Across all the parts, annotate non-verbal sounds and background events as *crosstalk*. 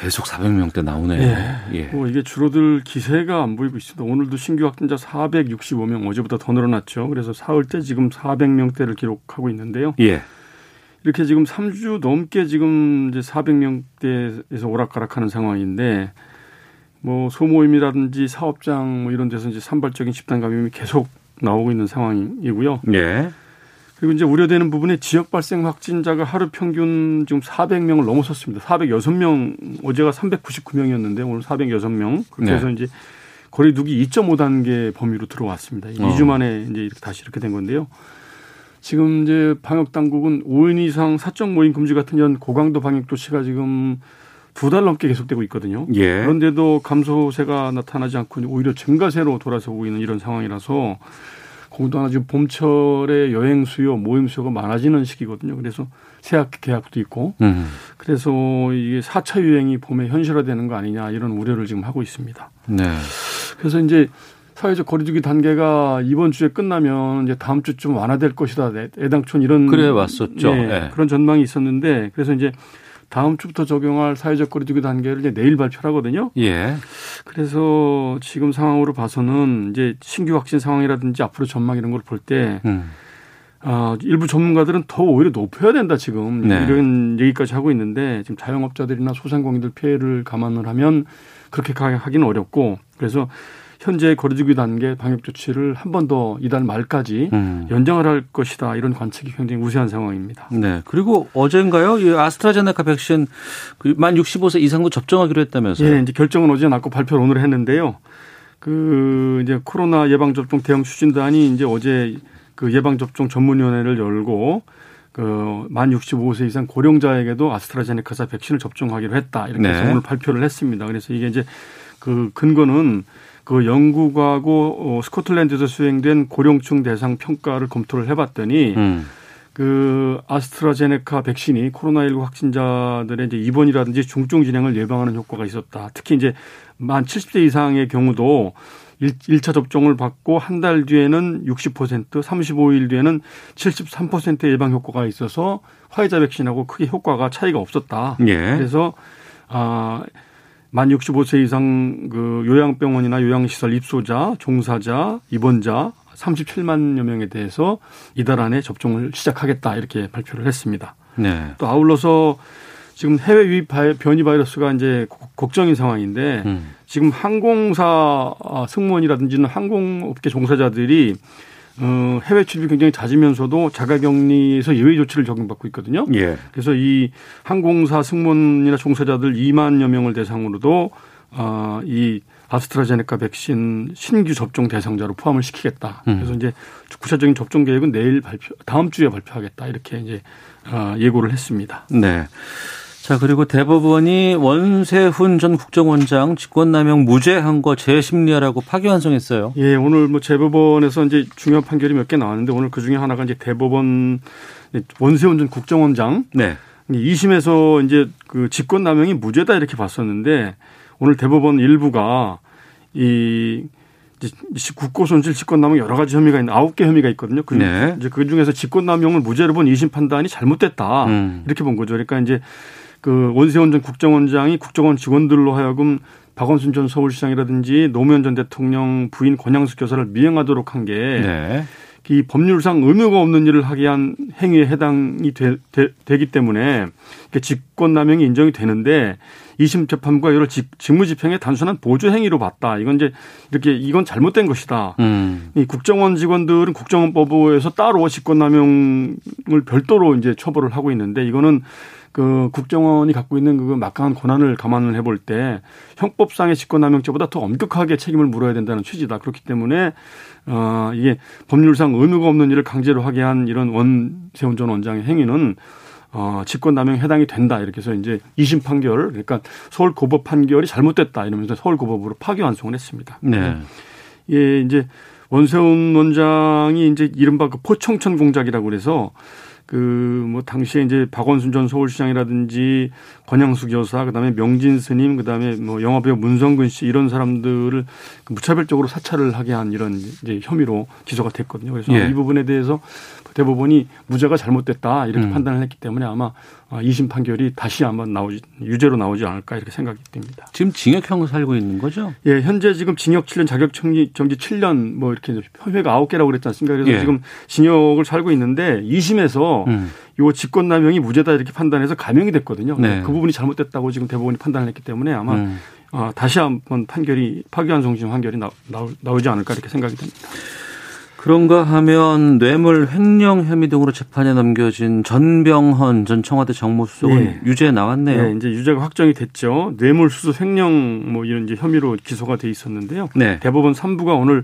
계속 400명대 나오네요. 예. 뭐 이게 줄어들 기세가 안 보이고 있습니다. 오늘도 신규 확진자 465명, 어제보다 더 늘어났죠. 그래서 사흘째 지금 400명대를 기록하고 있는데요. 예. 이렇게 지금 3주 넘게 지금 이제 400명대에서 오락가락하는 상황인데 뭐 소모임이라든지 사업장 뭐 이런 데서 이제 산발적인 집단 감염이 계속 나오고 있는 상황이고요. 예. 그리고 이제 우려되는 부분에 지역 발생 확진자가 하루 평균 지금 400명을 넘어섰습니다. 406명, 어제가 399명이었는데 오늘 406명. 그렇게 해서 네. 이제 거리 두기 2.5단계 범위로 들어왔습니다. 어. 2주 만에 이제 다시 이렇게 된 건데요. 지금 이제 방역 당국은 5인 이상 사적 모임 금지 같은 이런 고강도 방역 조치가 지금 두 달 넘게 계속되고 있거든요. 예. 그런데도 감소세가 나타나지 않고 오히려 증가세로 돌아서고 있는 이런 상황이라서 거기다가 지금 봄철에 여행 수요, 모임 수요가 많아지는 시기거든요. 그래서 새학기 개학도 있고 음. 그래서 이게 4차 유행이 봄에 현실화되는 거 아니냐 이런 우려를 지금 하고 있습니다. 네. 그래서 이제 사회적 거리두기 단계가 이번 주에 끝나면 이제 다음 주쯤 완화될 것이다. 애- 애당초는 이런 그래 왔었죠. 예, 예. 그런 전망이 있었는데 그래서 이제 다음 주부터 적용할 사회적 거리두기 단계를 이제 내일 발표를 하거든요. 예. 그래서 지금 상황으로 봐서는 이제 신규 확진 상황이라든지 앞으로 전망 이런 걸 볼때 음. 아, 일부 전문가들은 더 오히려 높여야 된다 지금 네. 이런 얘기까지 하고 있는데 지금 자영업자들이나 소상공인들 피해를 감안을 하면 그렇게 가- 하기는 어렵고 그래서 현재 거리두기 단계 방역 조치를 한 번 더 이달 말까지 음. 연장을 할 것이다 이런 관측이 굉장히 우세한 상황입니다. 네. 그리고 어젠가요? 이 아스트라제네카 백신 그만 65세 이상도 접종하기로 했다면서요? 예, 이제 결정은 어제 났고 발표를 오늘 했는데요. 그 이제 코로나 예방 접종 대응 추진단이 이제 어제 그 예방 접종 전문위원회를 열고 그만 65세 이상 고령자에게도 아스트라제네카사 백신을 접종하기로 했다 이렇게 네. 오늘 발표를 했습니다. 그래서 이게 이제 그 근거는 그 영국하고 어, 스코틀랜드에서 수행된 고령층 대상 평가를 검토를 해봤더니 음. 그 아스트라제네카 백신이 코로나19 확진자들의 이제 입원이라든지 중증 진행을 예방하는 효과가 있었다. 특히 이제 만 70대 이상의 경우도 1, 차 접종을 받고 한 달 뒤에는 60%, 35일 뒤에는 73%의 예방 효과가 있어서 화이자 백신하고 크게 효과가 차이가 없었다. 예. 그래서 아, 만 65세 이상 그 요양병원이나 요양시설 입소자, 종사자, 입원자 37만여 명에 대해서 이달 안에 접종을 시작하겠다 이렇게 발표를 했습니다. 네. 또 아울러서 지금 해외 유입 바이- 변이 바이러스가 이제 고- 걱정인 상황인데 음. 지금 항공사 아, 승무원이라든지는 항공업계 종사자들이 어, 해외 출입이 굉장히 잦으면서도 자가격리에서 예외 조치를 적용받고 있거든요. 예. 그래서 이 항공사 승무원이나 종사자들 2만여 명을 대상으로도 아, 이 아스트라제네카 백신 신규 접종 대상자로 포함을 시키겠다. 음. 그래서 이제 구체적인 접종 계획은 내일 발표, 다음 주에 발표하겠다. 이렇게 이제 아, 예고를 했습니다. 네. 자, 그리고 대법원이 원세훈 전 국정원장 직권남용 무죄한 거 재심리하라고 파기환송했어요. 예, 오늘 뭐 재법원에서 이제 중요한 판결이 몇 개 나왔는데 오늘 그 중에 하나가 이제 대법원 원세훈 전 국정원장 네. 2심에서 이제 그 직권남용이 무죄다 이렇게 봤었는데 오늘 대법원 일부가 이 국고손실 직권남용 여러 가지 혐의가 있는 아홉 개 혐의가 있거든요. 그 네. 이제 그 중에서 직권남용을 무죄로 본 2심 판단이 잘못됐다 음. 이렇게 본 거죠. 그러니까 이제 그 원세훈 전 국정원장이 국정원 직원들로 하여금 박원순 전 서울시장이라든지 노무현 전 대통령 부인 권양숙 교사를 미행하도록 한게 네. 이 법률상 의무가 없는 일을 하게 한 행위에 해당이 되, 기 때문에 직권남용이 인정이 되는데 2심 재판부가 이를 직무집행의 단순한 보조 행위로 봤다. 이건 이제 이렇게 이건 잘못된 것이다. 음. 이 국정원 직원들은 국정원법에서 따로 직권남용을 별도로 이제 처벌을 하고 있는데 이거는 그 국정원이 갖고 있는 그 막강한 권한을 감안을 해볼 때 형법상의 직권남용죄보다 더 엄격하게 책임을 물어야 된다는 취지다. 그렇기 때문에 어 이게 법률상 의무가 없는 일을 강제로 하게 한 이런 원세훈 전 원장의 행위는 어, 직권남용 해당이 된다. 이렇게 해서 이제 2심 판결, 그러니까 서울고법 판결이 잘못됐다. 이러면서 서울고법으로 파기환송을 했습니다. 네. 예, 이제 원세훈 원장이 이제 이른바 그 포청천 공작이라고 그래서 그 뭐 당시에 이제 박원순 전 서울시장이라든지 권양숙 여사 그다음에 명진 스님 그다음에 뭐 영화배우 문성근 씨 이런 사람들을 그 무차별적으로 사찰을 하게 한 이런 이제 혐의로 기소가 됐거든요. 그래서 예. 이 부분에 대해서 대법원이 무죄가 잘못됐다 이렇게 음. 판단을 했기 때문에 아마 2심 판결이 다시 한번 나오지 유죄로 나오지 않을까 이렇게 생각이 됩니다. 지금 징역형 살고 있는 거죠? 예, 현재 지금 징역 7년, 자격 정지, 정지 7년 뭐 이렇게 혐의가 9개라고 그랬지 않습니까? 그래서 예. 지금 징역을 살고 있는데 2심에서 음. 요 직권남용이 무죄다 이렇게 판단해서 감형이 됐거든요. 네. 그 부분이 잘못됐다고 지금 대법원이 판단을 했기 때문에 아마 음. 어, 다시 한번 판결이 파기환송심 판결이 나, 나오지 않을까 이렇게 생각이 됩니다. 그런가 하면 뇌물 횡령 혐의 등으로 재판에 넘겨진 전병헌 전 청와대 정무수석은 예. 유죄 나왔네요. 네, 이제 유죄가 확정이 됐죠. 뇌물 수수 횡령 뭐 이런 이제 혐의로 기소가 돼 있었는데요. 네. 대법원 3부가 오늘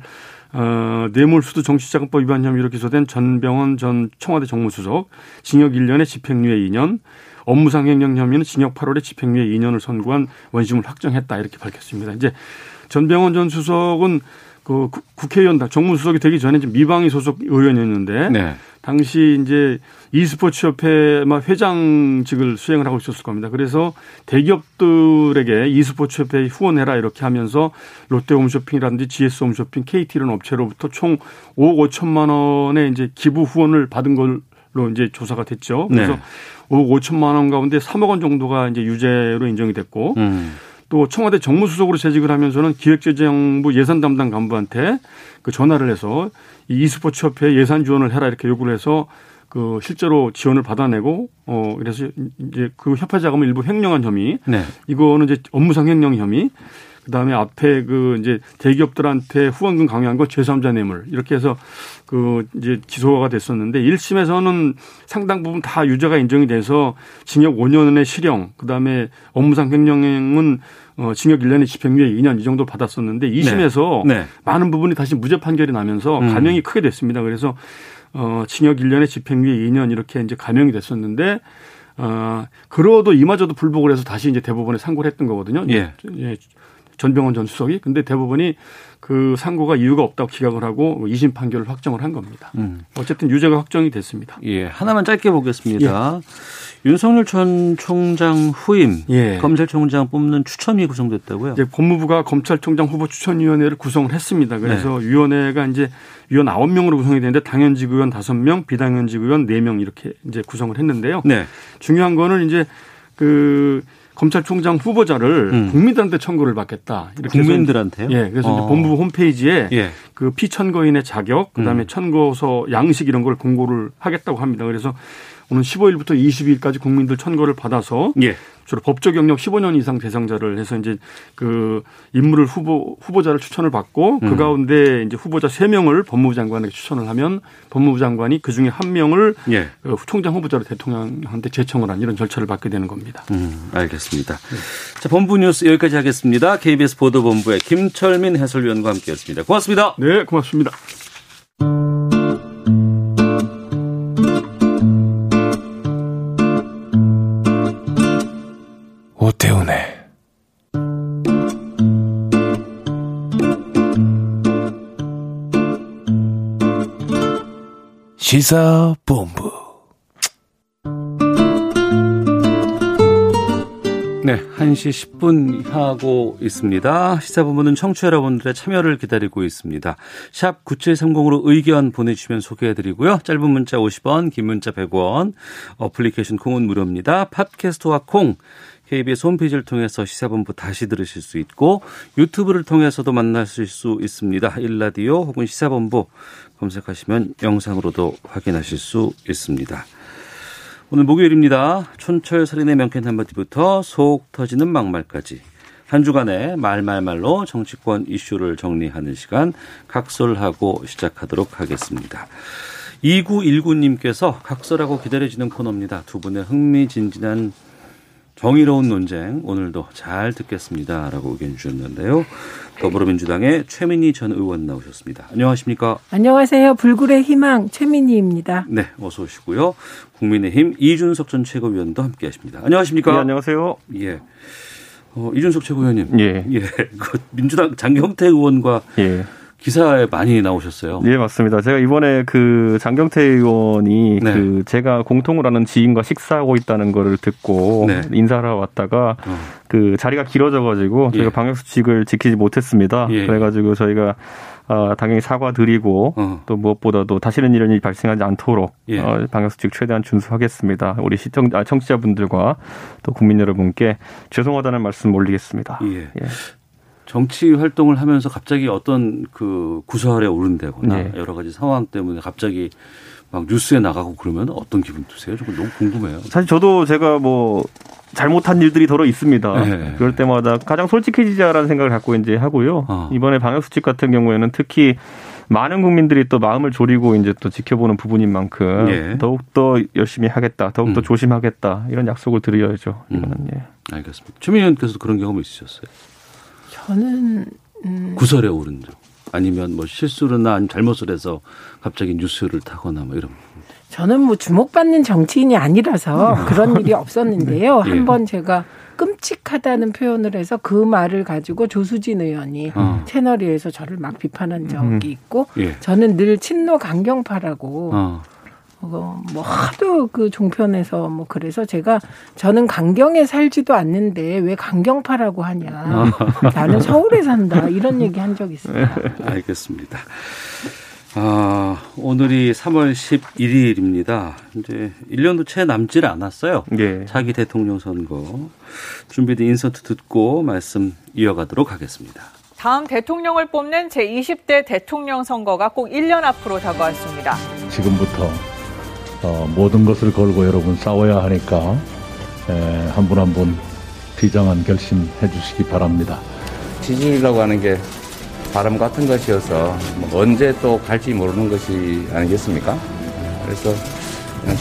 어, 뇌물수수 정치자금법 위반 혐의로 기소된 전병헌 전 청와대 정무수석 징역 1년에 집행유예 2년 업무상 횡령 혐의는 징역 8월에 집행유예 2년을 선고한 원심을 확정했다 이렇게 밝혔습니다. 이제 전병헌 전 수석은 그 국회의원 정무수석이 되기 전에 미방위 소속 의원이었는데 네. 당시 이제 e스포츠 협회 회장직을 수행을 하고 있었을 겁니다. 그래서 대기업들에게 e스포츠 협회 후원해라 이렇게 하면서 롯데 홈쇼핑이라든지 GS 홈쇼핑, KT 이런 업체로부터 총 5억 5천만 원의 이제 기부 후원을 받은 걸로 이제 조사가 됐죠. 그래서 네. 5억 5천만 원 가운데 3억 원 정도가 이제 유죄로 인정이 됐고 음. 또 청와대 정무수석으로 재직을 하면서는 기획재정부 예산 담당 간부한테 그 전화를 해서 이 e스포츠 협회 예산 지원을 해라 이렇게 요구를 해서 그 실제로 지원을 받아내고 어 그래서 이제 그 협회 자금을 일부 횡령한 혐의 네. 이거는 이제 업무상 횡령 혐의 그다음에 앞에 그 이제 대기업들한테 후원금 강요한 거 제3자 뇌물 이렇게 해서 그 이제 기소가 됐었는데 1심에서는 상당 부분 다 유죄가 인정이 돼서 징역 5년의 실형 그다음에 업무상 횡령은 어 징역 1년의 집행유예 2년 이 정도 받았었는데 2심에서 네. 네. 많은 부분이 다시 무죄 판결이 나면서 음. 감형이 크게 됐습니다. 그래서 어 징역 1년의 집행유예 2년 이렇게 이제 감형이 됐었는데 어, 그러도 이마저도 불복을 해서 다시 이제 대법원에 상고를 했던 거거든요. 예. 예. 전병헌 전 수석이 근데 대법원이 그 상고가 이유가 없다고 기각을 하고 2심 판결을 확정을 한 겁니다. 음. 어쨌든 유죄가 확정이 됐습니다. 예, 하나만 짧게 보겠습니다. 예. 윤석열 전 총장 후임 예. 검찰총장 뽑는 추천위 구성됐다고요? 이제 법무부가 검찰총장 후보 추천위원회를 구성을 했습니다. 그래서 네. 위원회가 이제 위원 9명으로 구성이 되는데 당연직 의원 5명, 비당연직 의원 4명 이렇게 이제 구성을 했는데요. 네. 중요한 거는 이제 그 검찰총장 후보자를 음. 국민들한테 청구를 받겠다. 이렇게 국민들한테요? 예. 그래서 어. 본부 홈페이지에 예. 그 피천거인의 자격, 그다음에 음. 천거서 양식 이런 걸 공고를 하겠다고 합니다. 그래서 오늘 15일부터 22일까지 국민들 천거를 받아서 예. 주로 법적 영역 15년 이상 대상자를 해서 이제 그 인물을 후보 후보자를 추천을 받고 그 음. 그 가운데 이제 후보자 3명을 법무부 장관에게 추천을 하면 법무부 장관이 그 중에 한 명을 예. 그 총장 후보자로 대통령한테 제청을 한 이런 절차를 받게 되는 겁니다. 음, 알겠습니다. 네. 자, 본부 뉴스 여기까지 하겠습니다. KBS 보도본부의 김철민 해설위원과 함께했습니다. 고맙습니다. 네, 고맙습니다. 오태훈의 시사본부 네, 1시 10분 하고 있습니다. 시사본부는 청취 자 여러분들의 참여를 기다리고 있습니다. 샵 9730으로 의견 보내주시면 소개해드리고요. 짧은 문자 50원, 긴 문자 100원, 어플리케이션 콩은 무료입니다. 팟캐스트와 콩, KBS 홈페이지를 통해서 시사본부 다시 들으실 수 있고 유튜브를 통해서도 만나실 수 있습니다. 일라디오 혹은 시사본부 검색하시면 영상으로도 확인하실 수 있습니다. 오늘 목요일입니다. 촌철 살인의 명쾌한 한마디부터 속 터지는 막말까지 한 주간의 말말말로 정치권 이슈를 정리하는 시간 각설하고 시작하도록 하겠습니다. 2919님께서 각설하고 기다려지는 코너입니다. 두 분의 흥미진진한 정의로운 논쟁 오늘도 잘 듣겠습니다. 라고 의견 주셨는데요. 더불어민주당의 최민희 전 의원 나오셨습니다. 안녕하십니까? 안녕하세요. 불굴의 희망 최민희입니다. 네, 어서 오시고요. 국민의힘 이준석 전 최고위원도 함께 하십니다. 안녕하십니까? 네, 안녕하세요. 예. 어, 이준석 최고위원님. 예. 예. 그 민주당 장경태 의원과 예. 기사에 많이 나오셨어요. 예, 맞습니다. 제가 이번에 그 장경태 의원이 네. 그 제가 공통으로 아는 지인과 식사하고 있다는 거를 듣고 네. 인사하러 왔다가 어. 그 자리가 길어져가지고 예. 저희가 방역 수칙을 지키지 못했습니다. 예. 그래가지고 저희가 어, 당연히 사과드리고 어. 또 무엇보다도 다시는 이런 일이 발생하지 않도록 예. 어, 방역 수칙 최대한 준수하겠습니다. 우리 시청 아, 청취자분들과 또 국민 여러분께 죄송하다는 말씀 올리겠습니다. 예. 예. 정치 활동을 하면서 갑자기 어떤 그 구설에 오른다거나 네. 여러 가지 상황 때문에 갑자기 막 뉴스에 나가고 그러면 어떤 기분 드세요? 좀 너무 궁금해요. 사실 저도 제가 뭐 잘못한 일들이 더러 있습니다. 네. 그럴 때마다 가장 솔직해지자라는 생각을 갖고 이제 하고요. 어. 이번에 방역 수칙 같은 경우에는 특히 많은 국민들이 또 마음을 졸이고 이제 또 지켜보는 부분인 만큼 예. 더욱 더 열심히 하겠다, 더욱 더 음. 조심하겠다 이런 약속을 드려야죠. 이거는 예. 알겠습니다. 최민희 의원께서도 그런 경험 있으셨어요? 저는 음, 구설에 오른 적 아니면 뭐 실수나 아니면 잘못을 해서 갑자기 뉴스를 타거나 뭐 이런. 저는 뭐 주목받는 정치인이 아니라서 그런 일이 없었는데요. 예. *laughs* 한번 제가 끔찍하다는 표현을 해서 그 말을 가지고 조수진 의원이 어. 채널에서 저를 막 비판한 적이 있고 예. 저는 늘 친노 강경파라고 어. 어, 뭐 하도 그 종편에서 뭐 그래서 제가 저는 강경에 살지도 않는데 왜 강경파라고 하냐. 나는 서울에 산다. 이런 얘기 한 적 있어요. 알겠습니다. 아, 오늘이 3월 11일입니다. 이제 1년도 채 남질 않았어요. 예. 차기 대통령 선거. 준비된 인서트 듣고 말씀 이어가도록 하겠습니다. 다음 대통령을 뽑는 제20대 대통령 선거가 꼭 1년 앞으로 다가왔습니다. 지금부터 어, 모든 것을 걸고 여러분 싸워야 하니까 한 분 한분 비장한 결심해 주시기 바랍니다. 지지율이라고 하는 게 바람 같은 것이어서 뭐 언제 또 갈지 모르는 것이 아니겠습니까? 그래서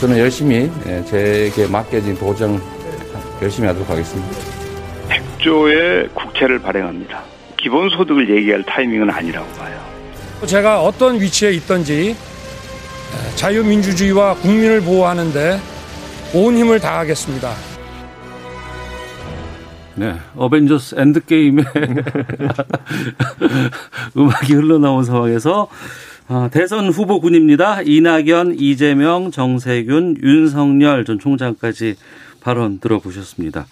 저는 열심히 예, 제게 맡겨진 도정 열심히 하도록 하겠습니다. 100조의 국채를 발행합니다. 기본소득을 얘기할 타이밍은 아니라고 봐요. 제가 어떤 위치에 있든지 자유민주주의와 국민을 보호하는데 온 힘을 다하겠습니다. 네. 어벤져스 엔드게임의 *laughs* 음악이 흘러나온 상황에서 아, 대선 후보군입니다. 이낙연, 이재명, 정세균, 윤석열 전 총장까지 발언 들어보셨습니다.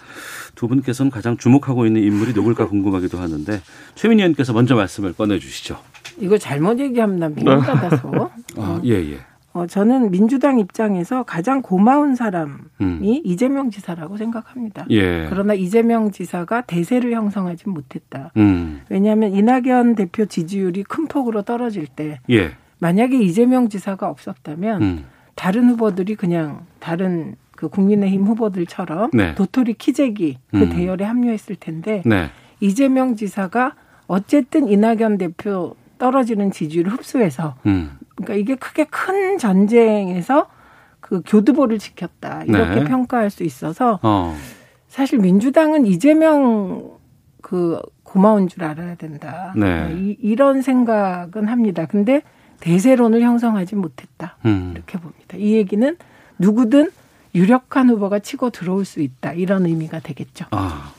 두 분께서는 가장 주목하고 있는 인물이 누굴까 궁금하기도 하는데 최민희 의원께서 먼저 말씀을 꺼내주시죠. 이거 잘못 얘기하면 난 미움받아서. 아, 예, 예. 어, 저는 민주당 입장에서 가장 고마운 사람이 음. 이재명 지사라고 생각합니다. 예. 그러나 이재명 지사가 대세를 형성하지 못했다. 음. 왜냐하면 이낙연 대표 지지율이 큰 폭으로 떨어질 때 예. 만약에 이재명 지사가 없었다면 음. 다른 후보들이 그냥 다른 그 국민의힘 후보들처럼 네. 도토리 키재기 그 음. 대열에 합류했을 텐데 네. 이재명 지사가 어쨌든 이낙연 대표 떨어지는 지지율을 흡수해서 음. 그러니까 이게 크게 큰 전쟁에서 그 교두보를 지켰다 이렇게 네. 평가할 수 있어서 어. 사실 민주당은 이재명 그 고마운 줄 알아야 된다. 네. 이, 이런 생각은 합니다. 근데 대세론을 형성하지 못했다. 음. 이렇게 봅니다. 이 얘기는 누구든 유력한 후보가 치고 들어올 수 있다. 이런 의미가 되겠죠. 아.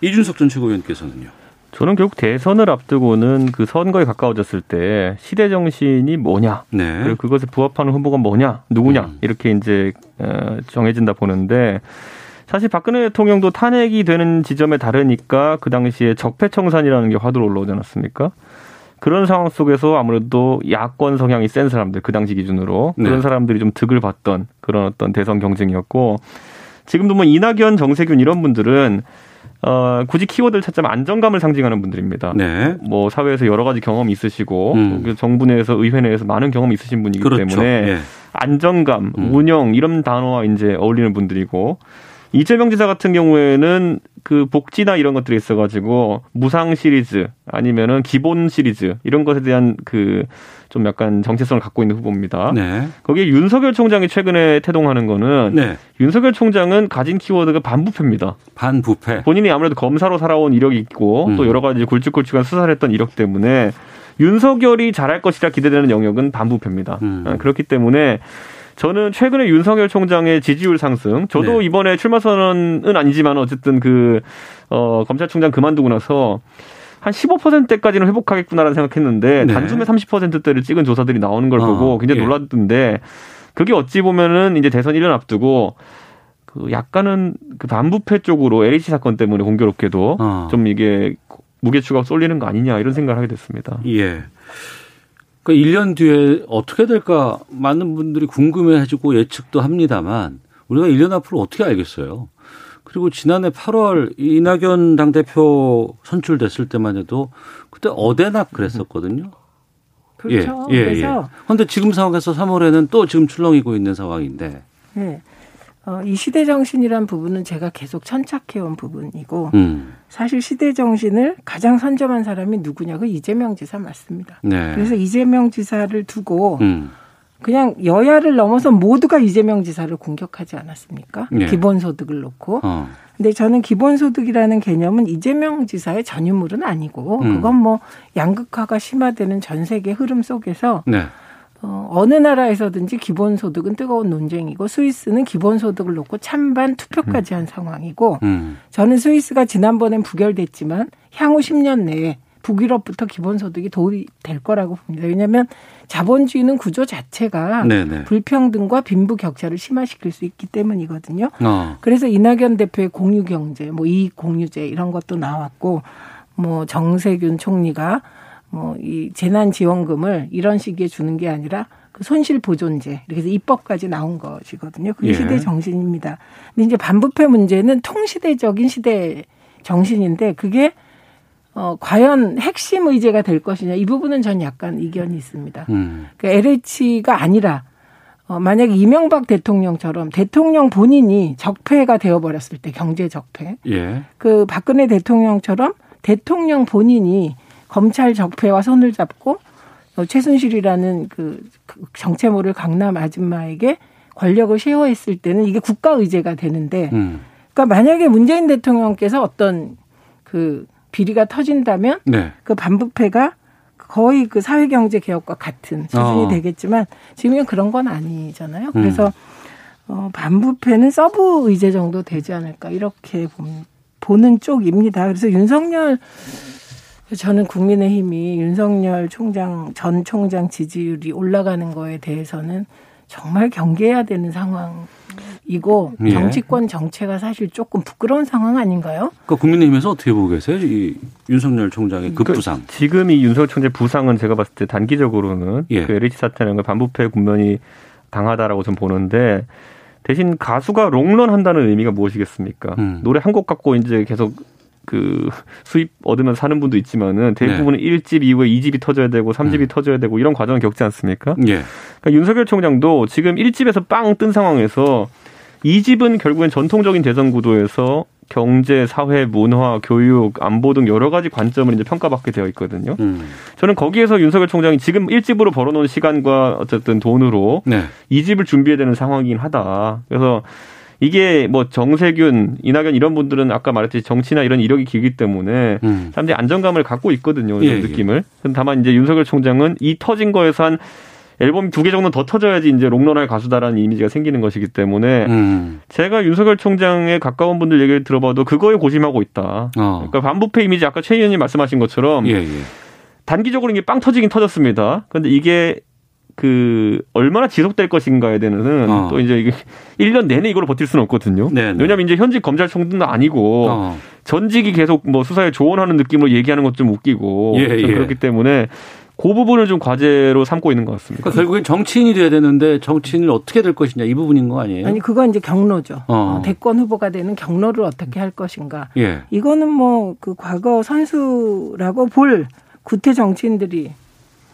이준석 전 최고위원께서는요. 저는 결국 대선을 앞두고는 그 선거에 가까워졌을 때 시대 정신이 뭐냐, 네. 그리고 그것에 부합하는 후보가 뭐냐, 누구냐 음. 이렇게 이제 어, 정해진다 보는데 사실 박근혜 대통령도 탄핵이 되는 지점에 다르니까 그 당시에 적폐청산이라는 게 화두로 올라오지 않았습니까? 그런 상황 속에서 아무래도 야권 성향이 센 사람들 그 당시 기준으로 그런 네. 사람들이 좀 득을 봤던 그런 어떤 대선 경쟁이었고 지금도 뭐 이낙연, 정세균 이런 분들은 어, 굳이 키워드를 찾자면 안정감을 상징하는 분들입니다. 네. 뭐 사회에서 여러 가지 경험이 있으시고 음. 그 정부 내에서 의회 내에서 많은 경험이 있으신 분이기 그렇죠. 때문에 예. 안정감, 음. 운영 이런 단어와 이제 어울리는 분들이고 이재명 지사 같은 경우에는 그 복지나 이런 것들이 있어가지고 무상 시리즈 아니면은 기본 시리즈 이런 것에 대한 그 좀 약간 정체성을 갖고 있는 후보입니다. 네. 거기에 윤석열 총장이 최근에 태동하는 거는 네. 윤석열 총장은 가진 키워드가 반부패입니다. 반부패. 본인이 아무래도 검사로 살아온 이력이 있고 음. 또 여러 가지 굵직굵직한 수사를 했던 이력 때문에 윤석열이 잘할 것이라 기대되는 영역은 반부패입니다. 음. 아, 그렇기 때문에 저는 최근에 윤석열 총장의 지지율 상승, 저도 네. 이번에 출마 선언은 아니지만 어쨌든 그, 어, 검찰총장 그만두고 나서 한 15%대까지는 회복하겠구나라는 생각했는데 네. 단숨에 30%대를 찍은 조사들이 나오는 걸 어, 보고 굉장히 예. 놀랐던데 그게 어찌 보면은 이제 대선 1년 앞두고 그 약간은 그 반부패 쪽으로 LH 사건 때문에 공교롭게도 어. 좀 이게 무게추가 쏠리는 거 아니냐 이런 생각을 하게 됐습니다. 예. 그 1년 뒤에 어떻게 될까 많은 분들이 궁금해하시고 예측도 합니다만 우리가 1년 앞으로 어떻게 알겠어요. 그리고 지난해 8월 이낙연 당대표 선출됐을 때만 해도 그때 어대낙 그랬었거든요. 그렇죠. 예, 예, 그래서 예. 그런데 지금 상황에서 3월에는 또 지금 출렁이고 있는 상황인데. 네. 어, 이 시대 정신이란 부분은 제가 계속 천착해온 부분이고 음. 사실 시대 정신을 가장 선점한 사람이 누구냐 그 이재명 지사 맞습니다. 네. 그래서 이재명 지사를 두고 음. 그냥 여야를 넘어서 모두가 이재명 지사를 공격하지 않았습니까? 네. 기본소득을 놓고. 어. 근데 저는 기본소득이라는 개념은 이재명 지사의 전유물은 아니고 음. 그건 뭐 양극화가 심화되는 전 세계 흐름 속에서 네. 어, 어느 나라에서든지 기본소득은 뜨거운 논쟁이고 스위스는 기본소득을 놓고 찬반 투표까지 한 상황이고 음. 저는 스위스가 지난번엔 부결됐지만 향후 10년 내에 북유럽부터 기본소득이 도입이 될 거라고 봅니다. 왜냐하면 자본주의는 구조 자체가 네네. 불평등과 빈부 격차를 심화시킬 수 있기 때문이거든요. 어. 그래서 이낙연 대표의 공유경제, 뭐 이익 공유제 이런 것도 나왔고, 뭐 정세균 총리가 뭐이 재난지원금을 이런 시기에 주는 게 아니라 그 손실보존제 이렇게 해서 입법까지 나온 것이거든요. 그게 예. 시대 정신입니다. 근데 이제 반부패 문제는 통시대적인 시대 정신인데 그게 어, 과연 핵심 의제가 될 것이냐 이 부분은 전 약간 이견이 있습니다. 음. 그 LH가 아니라 어, 만약 이명박 대통령처럼 대통령 본인이 적폐가 되어버렸을 때 경제 적폐, 예. 그 박근혜 대통령처럼 대통령 본인이 검찰 적폐와 손을 잡고 어, 최순실이라는 그, 그 정체모를 강남 아줌마에게 권력을 쉐어했을 때는 이게 국가 의제가 되는데, 음. 그러니까 만약에 문재인 대통령께서 어떤 그 비리가 터진다면 네. 그 반부패가 거의 그 사회경제 개혁과 같은 수준이 어. 되겠지만 지금은 그런 건 아니잖아요. 그래서 어, 반부패는 sub 의제 정도 되지 않을까 이렇게 봄- 보는 쪽입니다. 그래서 윤석열 저는 국민의힘이 윤석열 총장 전 총장 지지율이 올라가는 거에 대해서는 정말 경계해야 되는 상황이고 예. 정치권 정체가 사실 조금 부끄러운 상황 아닌가요? 그 국민의힘에서 어떻게 보고 계세요? 이 윤석열 총장의 급부상. 그 지금 이 윤석열 총재 부상은 제가 봤을 때 단기적으로는 예. 그 LH 사태는 그 반부패 국면이 강하다라고 좀 보는데 대신 가수가 롱런 한다는 의미가 무엇이겠습니까? 음. 노래 한 곡 갖고 이제 계속 그 수입 얻으면 사는 분도 있지만은 대부분은 네. 일 1집 이후에 2집이 터져야 되고 3집이 음. 터져야 되고 이런 과정을 겪지 않습니까? 예. 그러니까 윤석열 총장도 지금 1집에서 빵 뜬 상황에서 2집은 결국엔 전통적인 대선 구도에서 경제, 사회, 문화, 교육, 안보 등 여러 가지 관점을 이제 평가받게 되어 있거든요. 음. 저는 거기에서 윤석열 총장이 지금 1집으로 벌어놓은 시간과 어쨌든 돈으로 네. 2집을 준비해야 되는 상황이긴 하다. 그래서 이게 뭐 정세균, 이낙연 이런 분들은 아까 말했듯이 정치나 이런 이력이 길기 때문에 음. 사람들이 안정감을 갖고 있거든요. 예, 예. 느낌을. 다만 이제 윤석열 총장은 이 터진 거에서 한 앨범 두 개 정도 더 터져야지 이제 롱런할 가수다라는 이미지가 생기는 것이기 때문에 음. 제가 윤석열 총장에 가까운 분들 얘기를 들어봐도 그거에 고심하고 있다. 어. 그러니까 반부패 이미지 아까 최 의원님 말씀하신 것처럼 예, 예. 단기적으로 이게 빵 터지긴 터졌습니다. 그런데 이게 그 얼마나 지속될 것인가에 대해서는 어. 또 이제 이게 *laughs* 1년 내내 이걸로 버틸 수는 없거든요. 네, 네. 왜냐하면 이제 현직 검찰총장도 아니고 어. 전직이 계속 뭐 수사에 조언하는 느낌으로 얘기하는 것 좀 웃기고 예, 좀 예. 그렇기 때문에 그 부분을 좀 과제로 삼고 있는 것 같습니다. 그러니까 결국엔 정치인이 돼야 되는데 정치인을 어떻게 될 것이냐 이 부분인 거 아니에요? 아니 그건 이제 경로죠. 어. 어, 대권 후보가 되는 경로를 어떻게 할 것인가. 예. 이거는 뭐 그 과거 선수라고 볼 구태 정치인들이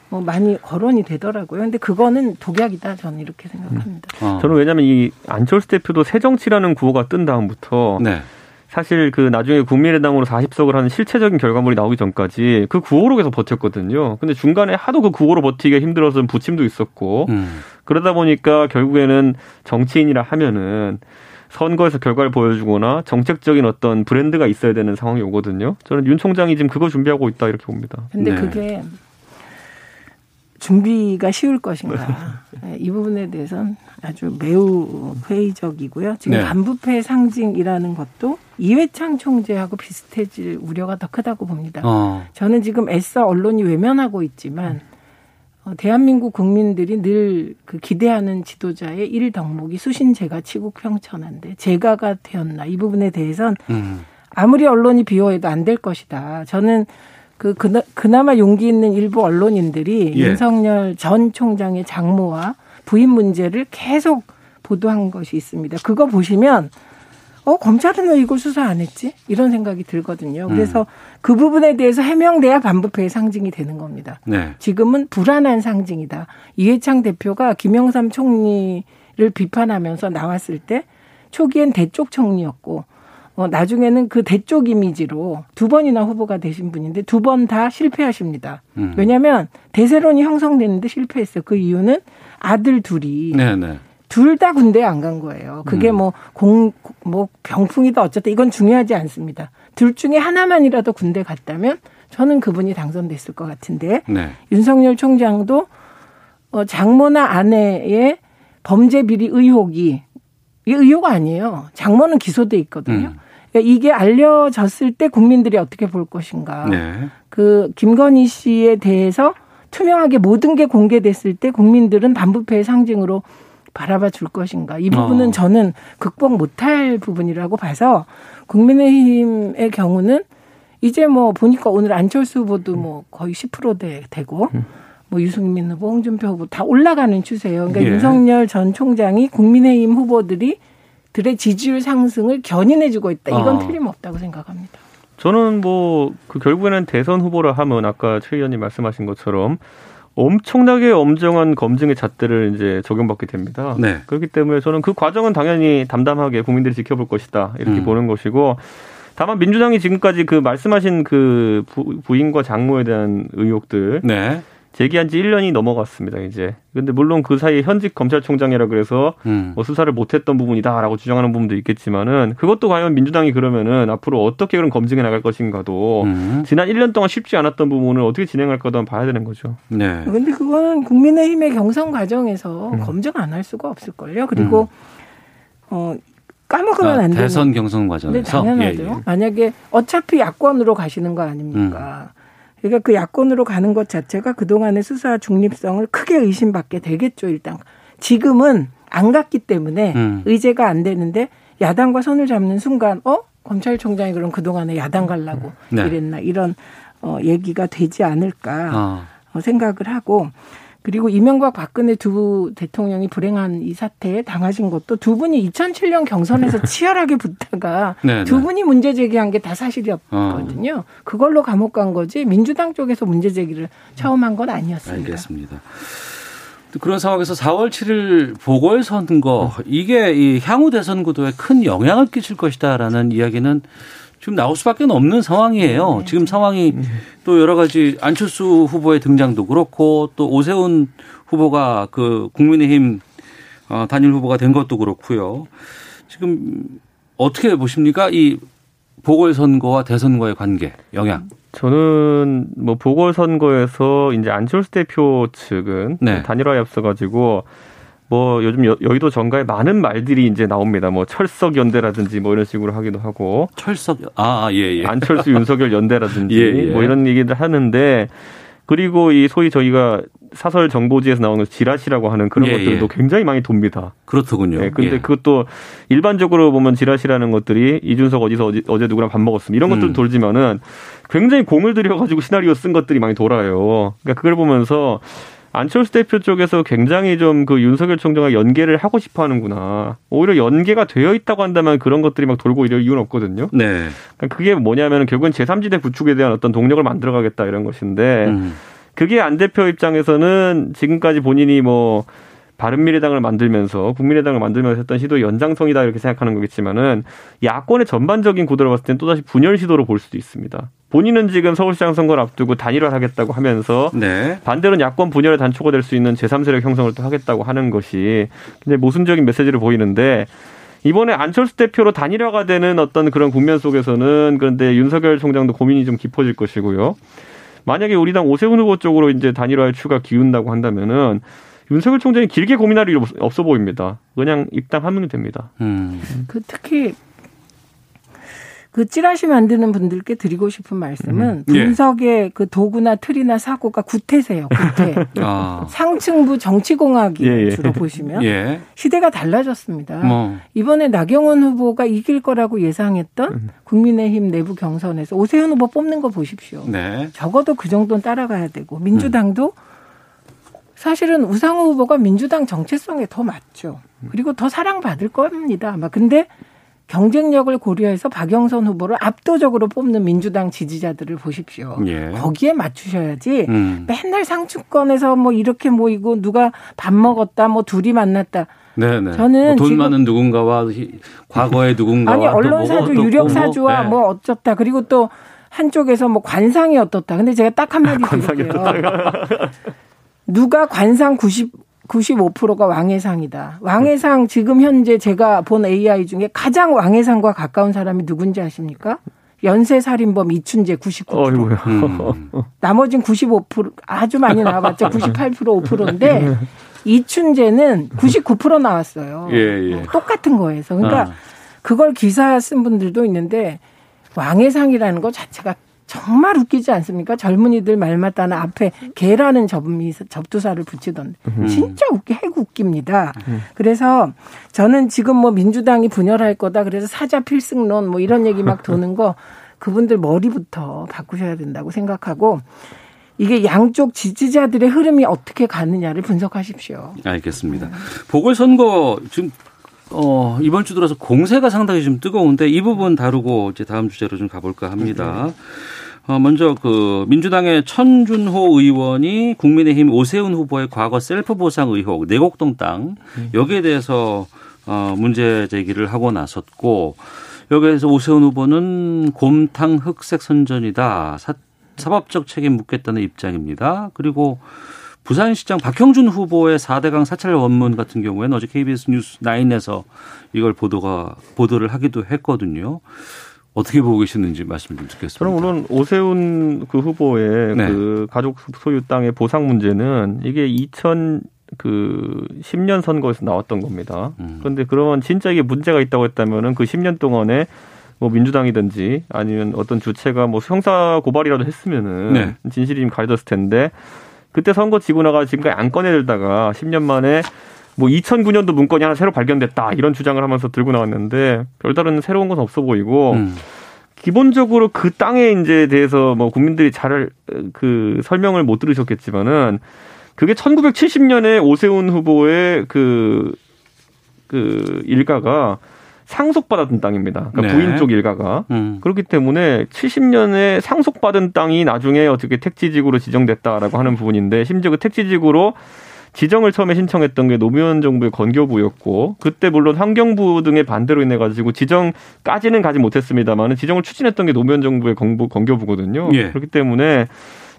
뭐 많이 거론이 되더라고요. 근데 그거는 독약이다 저는 이렇게 생각합니다. 어. 저는 왜냐하면 이 안철수 대표도 새정치라는 구호가 뜬 다음부터 네. 사실 그 나중에 국민의당으로 40석을 하는 실체적인 결과물이 나오기 전까지 그 구호로 계속 버텼거든요. 근데 중간에 하도 그 구호로 버티기가 힘들어서 부침도 있었고 음. 그러다 보니까 결국에는 정치인이라 하면은 선거에서 결과를 보여주거나 정책적인 어떤 브랜드가 있어야 되는 상황이 오거든요. 저는 윤 총장이 지금 그거 준비하고 있다 이렇게 봅니다. 근데 네. 그게 준비가 쉬울 것인가. 네, 이 부분에 대해서는 아주 매우 회의적이고요. 지금 네. 반부패 상징이라는 것도 이회창 총재하고 비슷해질 우려가 더 크다고 봅니다. 어. 저는 지금 애써 언론이 외면하고 있지만 어, 대한민국 국민들이 늘 그 기대하는 지도자의 일 덕목이 수신제가 치국평천한데 제가가 되었나 이 부분에 대해선 음. 아무리 언론이 비호해도 안 될 것이다. 저는 그 그나, 그나마 용기 있는 일부 언론인들이 예. 윤석열 전 총장의 장모와 부인 문제를 계속 보도한 것이 있습니다. 그거 보시면 어 검찰은 왜 이걸 수사 안 했지? 이런 생각이 들거든요. 그래서 그 부분에 대해서 해명돼야 반부패의 상징이 되는 겁니다. 네. 지금은 불안한 상징이다. 이해창 대표가 김영삼 총리를 비판하면서 나왔을 때 초기엔 대쪽 총리였고 어, 나중에는 그 대쪽 이미지로 두 번이나 후보가 되신 분인데 두 번 다 실패하십니다. 음. 왜냐하면 대세론이 형성되는데 실패했어요. 그 이유는 아들 둘이 네, 네. 둘다 군대에 안 간 거예요. 그게 음. 뭐 공, 뭐 병풍이다 어쨌든 이건 중요하지 않습니다. 둘 중에 하나만이라도 군대 갔다면 저는 그분이 당선됐을 것 같은데 네. 윤석열 총장도 어, 장모나 아내의 범죄 비리 의혹이 이 의혹 아니에요. 장모는 기소돼 있거든요. 음. 그러니까 이게 알려졌을 때 국민들이 어떻게 볼 것인가. 네. 그 김건희 씨에 대해서 투명하게 모든 게 공개됐을 때 국민들은 반부패의 상징으로 바라봐 줄 것인가. 이 부분은 어. 저는 극복 못할 부분이라고 봐서 국민의힘의 경우는 이제 뭐 보니까 오늘 안철수 후보도 뭐 거의 10%대 되고 뭐 유승민 후보, 홍준표 후보 다 올라가는 추세예요. 그러니까 예. 윤석열 전 총장이 국민의힘 후보들이 들의 지지율 상승을 견인해주고 있다. 이건 어. 틀림없다고 생각합니다. 저는 뭐 그 결국에는 대선 후보라 하면 아까 최 의원님 말씀하신 것처럼 엄청나게 엄정한 검증의 잣대를 이제 적용받게 됩니다. 네. 그렇기 때문에 저는 그 과정은 당연히 담담하게 국민들이 지켜볼 것이다 이렇게 음. 보는 것이고 다만 민주당이 지금까지 그 말씀하신 그 부, 부인과 장모에 대한 의혹들 네. 제기한 지 1년이 넘어갔습니다, 이제. 근데 물론 그 사이에 현직 검찰총장이라 그래서 음. 뭐 수사를 못했던 부분이다라고 주장하는 부분도 있겠지만은 그것도 과연 민주당이 그러면은 앞으로 어떻게 그런 검증해 나갈 것인가도 음. 지난 1년 동안 쉽지 않았던 부분을 어떻게 진행할까도 한번 봐야 되는 거죠. 네. 근데 그거는 국민의힘의 경선 과정에서 검증 안 할 수가 없을걸요. 그리고 어 까먹으면 아, 안 되는. 대선 경선 네, 과정에서 당연하죠. 예, 예. 만약에 어차피 야권으로 가시는 거 아닙니까? 그러니까 그 야권으로 가는 것 자체가 그동안의 수사 중립성을 크게 의심받게 되겠죠, 일단. 지금은 안 갔기 때문에 음. 의제가 안 되는데 야당과 손을 잡는 순간 어? 검찰총장이 그럼 그동안에 야당 갈라고 네. 이랬나 이런 어 얘기가 되지 않을까 아. 어, 생각을 하고 그리고 이명박 박근혜 두 대통령이 불행한 이 사태에 당하신 것도 두 분이 2007년 경선에서 *laughs* 치열하게 붙다가 네, 두 네. 분이 문제 제기한 게 다 사실이었거든요. 그걸로 감옥 간 거지 민주당 쪽에서 문제 제기를 처음 한 건 아니었습니다. 알겠습니다. 또 그런 상황에서 4월 7일 보궐선거 이게 이 향후 대선 구도에 큰 영향을 끼칠 것이다라는 이야기는 지금 나올 수밖에 없는 상황이에요. 지금 상황이 또 여러 가지 안철수 후보의 등장도 그렇고 또 오세훈 후보가 그 국민의힘 어, 단일 후보가 된 것도 그렇고요. 지금 어떻게 보십니까? 이 보궐선거와 대선과의 관계, 영향. 저는 뭐 보궐선거에서 이제 안철수 대표 측은 네. 단일화에 앞서가지고 뭐 요즘 여, 여의도 정가에 많은 말들이 이제 나옵니다. 뭐 철석 연대라든지 뭐 이런 식으로 하기도 하고 철석 아, 아, 예, 예. 안철수 윤석열 연대라든지 *laughs* 예, 예. 뭐 이런 얘기들 하는데 그리고 이 소위 저희가 사설 정보지에서 나오는 지라시라고 하는 그런 예, 것들도 예. 굉장히 많이 돕니다. 그렇더군요. 예, 근데 예. 그것도 일반적으로 보면 지라시라는 것들이 이준석 어디서 어제, 어제 누구랑 밥 먹었음 이런 것들 음. 돌지만은 굉장히 공을 들여가지고 시나리오 쓴 것들이 많이 돌아요. 그러니까 그걸 보면서 안철수 대표 쪽에서 굉장히 좀 그 윤석열 총장과 연계를 하고 싶어 하는구나. 오히려 연계가 되어 있다고 한다면 그런 것들이 막 돌고 이럴 이유는 없거든요. 네. 그러니까 그게 뭐냐면 결국은 제3지대 구축에 대한 어떤 동력을 만들어 가겠다 이런 것인데 음. 그게 안 대표 입장에서는 지금까지 본인이 뭐 바른미래당을 만들면서 국민의당을 만들면서 했던 시도의 연장성이다 이렇게 생각하는 거겠지만은 야권의 전반적인 구도를 봤을 때는 또다시 분열 시도로 볼 수도 있습니다. 본인은 지금 서울시장 선거를 앞두고 단일화를 하겠다고 하면서 네. 반대로는 야권 분열의 단초가 될 수 있는 제3세력 형성을 또 하겠다고 하는 것이 굉장히 모순적인 메시지를 보이는데 이번에 안철수 대표로 단일화가 되는 어떤 그런 국면 속에서는 그런데 윤석열 총장도 고민이 좀 깊어질 것이고요. 만약에 우리 당 오세훈 후보 쪽으로 이제 단일화의 추가 기운다고 한다면은 윤석열 총장이 길게 고민할 일이 없- 없어 보입니다. 그냥 입당하면 됩니다. 음. 그 특히 그 찌라시 만드는 분들께 드리고 싶은 말씀은 음. 예. 분석의 그 도구나 틀이나 사고가 구태세요. 구태. *laughs* 아. 상층부 정치공학이 예, 예. 주로 보시면 예. 시대가 달라졌습니다. 뭐. 이번에 나경원 후보가 이길 거라고 예상했던 음. 국민의힘 내부 경선에서 오세훈 후보 뽑는 거 보십시오. 네. 적어도 그 정도는 따라가야 되고 민주당도 사실은 우상호 후보가 민주당 정체성에 더 맞죠. 그리고 더 사랑받을 겁니다. 아마 근데 경쟁력을 고려해서 박영선 후보를 압도적으로 뽑는 민주당 지지자들을 보십시오. 예. 거기에 맞추셔야지 음. 맨날 상층권에서 뭐 이렇게 모이고 누가 밥 먹었다 뭐 둘이 만났다. 네네. 저는 뭐돈 지금- 많은 누군가와 히- 과거의 누군가와 아니 또 언론사주 뭐가 또 유력 뭐, 사주와 네. 뭐 어쩌다 그리고 또 한쪽에서 뭐 관상이 어떻다. 근데 제가 딱 한마디 *laughs* 드릴게요. 누가 관상 90 95%가 왕해상이다. 왕해상 지금 현재 제가 본 AI 중에 가장 왕해상과 가까운 사람이 누군지 아십니까? 연쇄 살인범 이춘재 99%. 어이구야. 음. 나머진 95% 아주 많이 나와봤자 *laughs* 98% 5%인데 이춘재는 99% 나왔어요. 예, 예. 똑같은 거에서. 그러니까 아. 그걸 기사 쓴 분들도 있는데 왕해상이라는 것 자체가 정말 웃기지 않습니까? 젊은이들 말마다는 앞에 개라는 접미, 접두사를 붙이던데. 진짜 웃기, 해고 웃깁니다. 그래서 저는 지금 뭐 민주당이 분열할 거다. 그래서 사자 필승론 뭐 이런 얘기 막 도는 거 그분들 머리부터 바꾸셔야 된다고 생각하고 이게 양쪽 지지자들의 흐름이 어떻게 가느냐를 분석하십시오. 알겠습니다. 보궐선거 지금 어, 이번 주 들어서 공세가 상당히 좀 뜨거운데 이 부분 다루고 이제 다음 주제로 좀 가볼까 합니다. 어, 먼저 그 민주당의 천준호 의원이 국민의힘 오세훈 후보의 과거 셀프 보상 의혹 내곡동 땅 여기에 대해서 어, 문제 제기를 하고 나섰고 여기에서 오세훈 후보는 곰탕 흑색 선전이다. 사, 사법적 책임 묻겠다는 입장입니다. 그리고 부산시장 박형준 후보의 4대강 사찰 원문 같은 경우에는 어제 KBS 뉴스 9에서 이걸 보도가 보도를 하기도 했거든요. 어떻게 보고 계시는지 말씀 좀 듣겠습니다. 저는 물론 오세훈 그 후보의 네. 그 가족 소유 땅의 보상 문제는 이게 2000 그 10년 선거에서 나왔던 겁니다. 음. 그런데 그러면 진짜 이게 문제가 있다고 했다면은 그 10년 동안에 뭐 민주당이든지 아니면 어떤 주체가 뭐 형사 고발이라도 했으면은 네. 진실이 좀 가려졌을 텐데 그때 선거 지고 나가 지금까지 안 꺼내들다가 10년 만에 뭐 2009년도 문건이 하나 새로 발견됐다 이런 주장을 하면서 들고 나왔는데 별다른 새로운 건 없어 보이고 음. 기본적으로 그 땅에 이제 대해서 뭐 국민들이 잘 그 설명을 못 들으셨겠지만은 그게 1970년에 오세훈 후보의 그, 그 일가가 상속받았던 땅입니다. 그러니까 네. 부인 쪽 일가가. 음. 그렇기 때문에 70년에 상속받은 땅이 나중에 어떻게 택지지구로 지정됐다라고 하는 부분인데 심지어 그 택지지구로 지정을 처음에 신청했던 게 노무현 정부의 건교부였고 그때 물론 환경부 등의 반대로 인해 가지고 지정까지는 가지 못했습니다만은 지정을 추진했던 게 노무현 정부의 건부, 건교부거든요. 예. 그렇기 때문에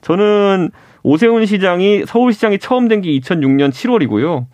저는 오세훈 시장이 서울시장이 처음 된 게 2006년 7월이고요.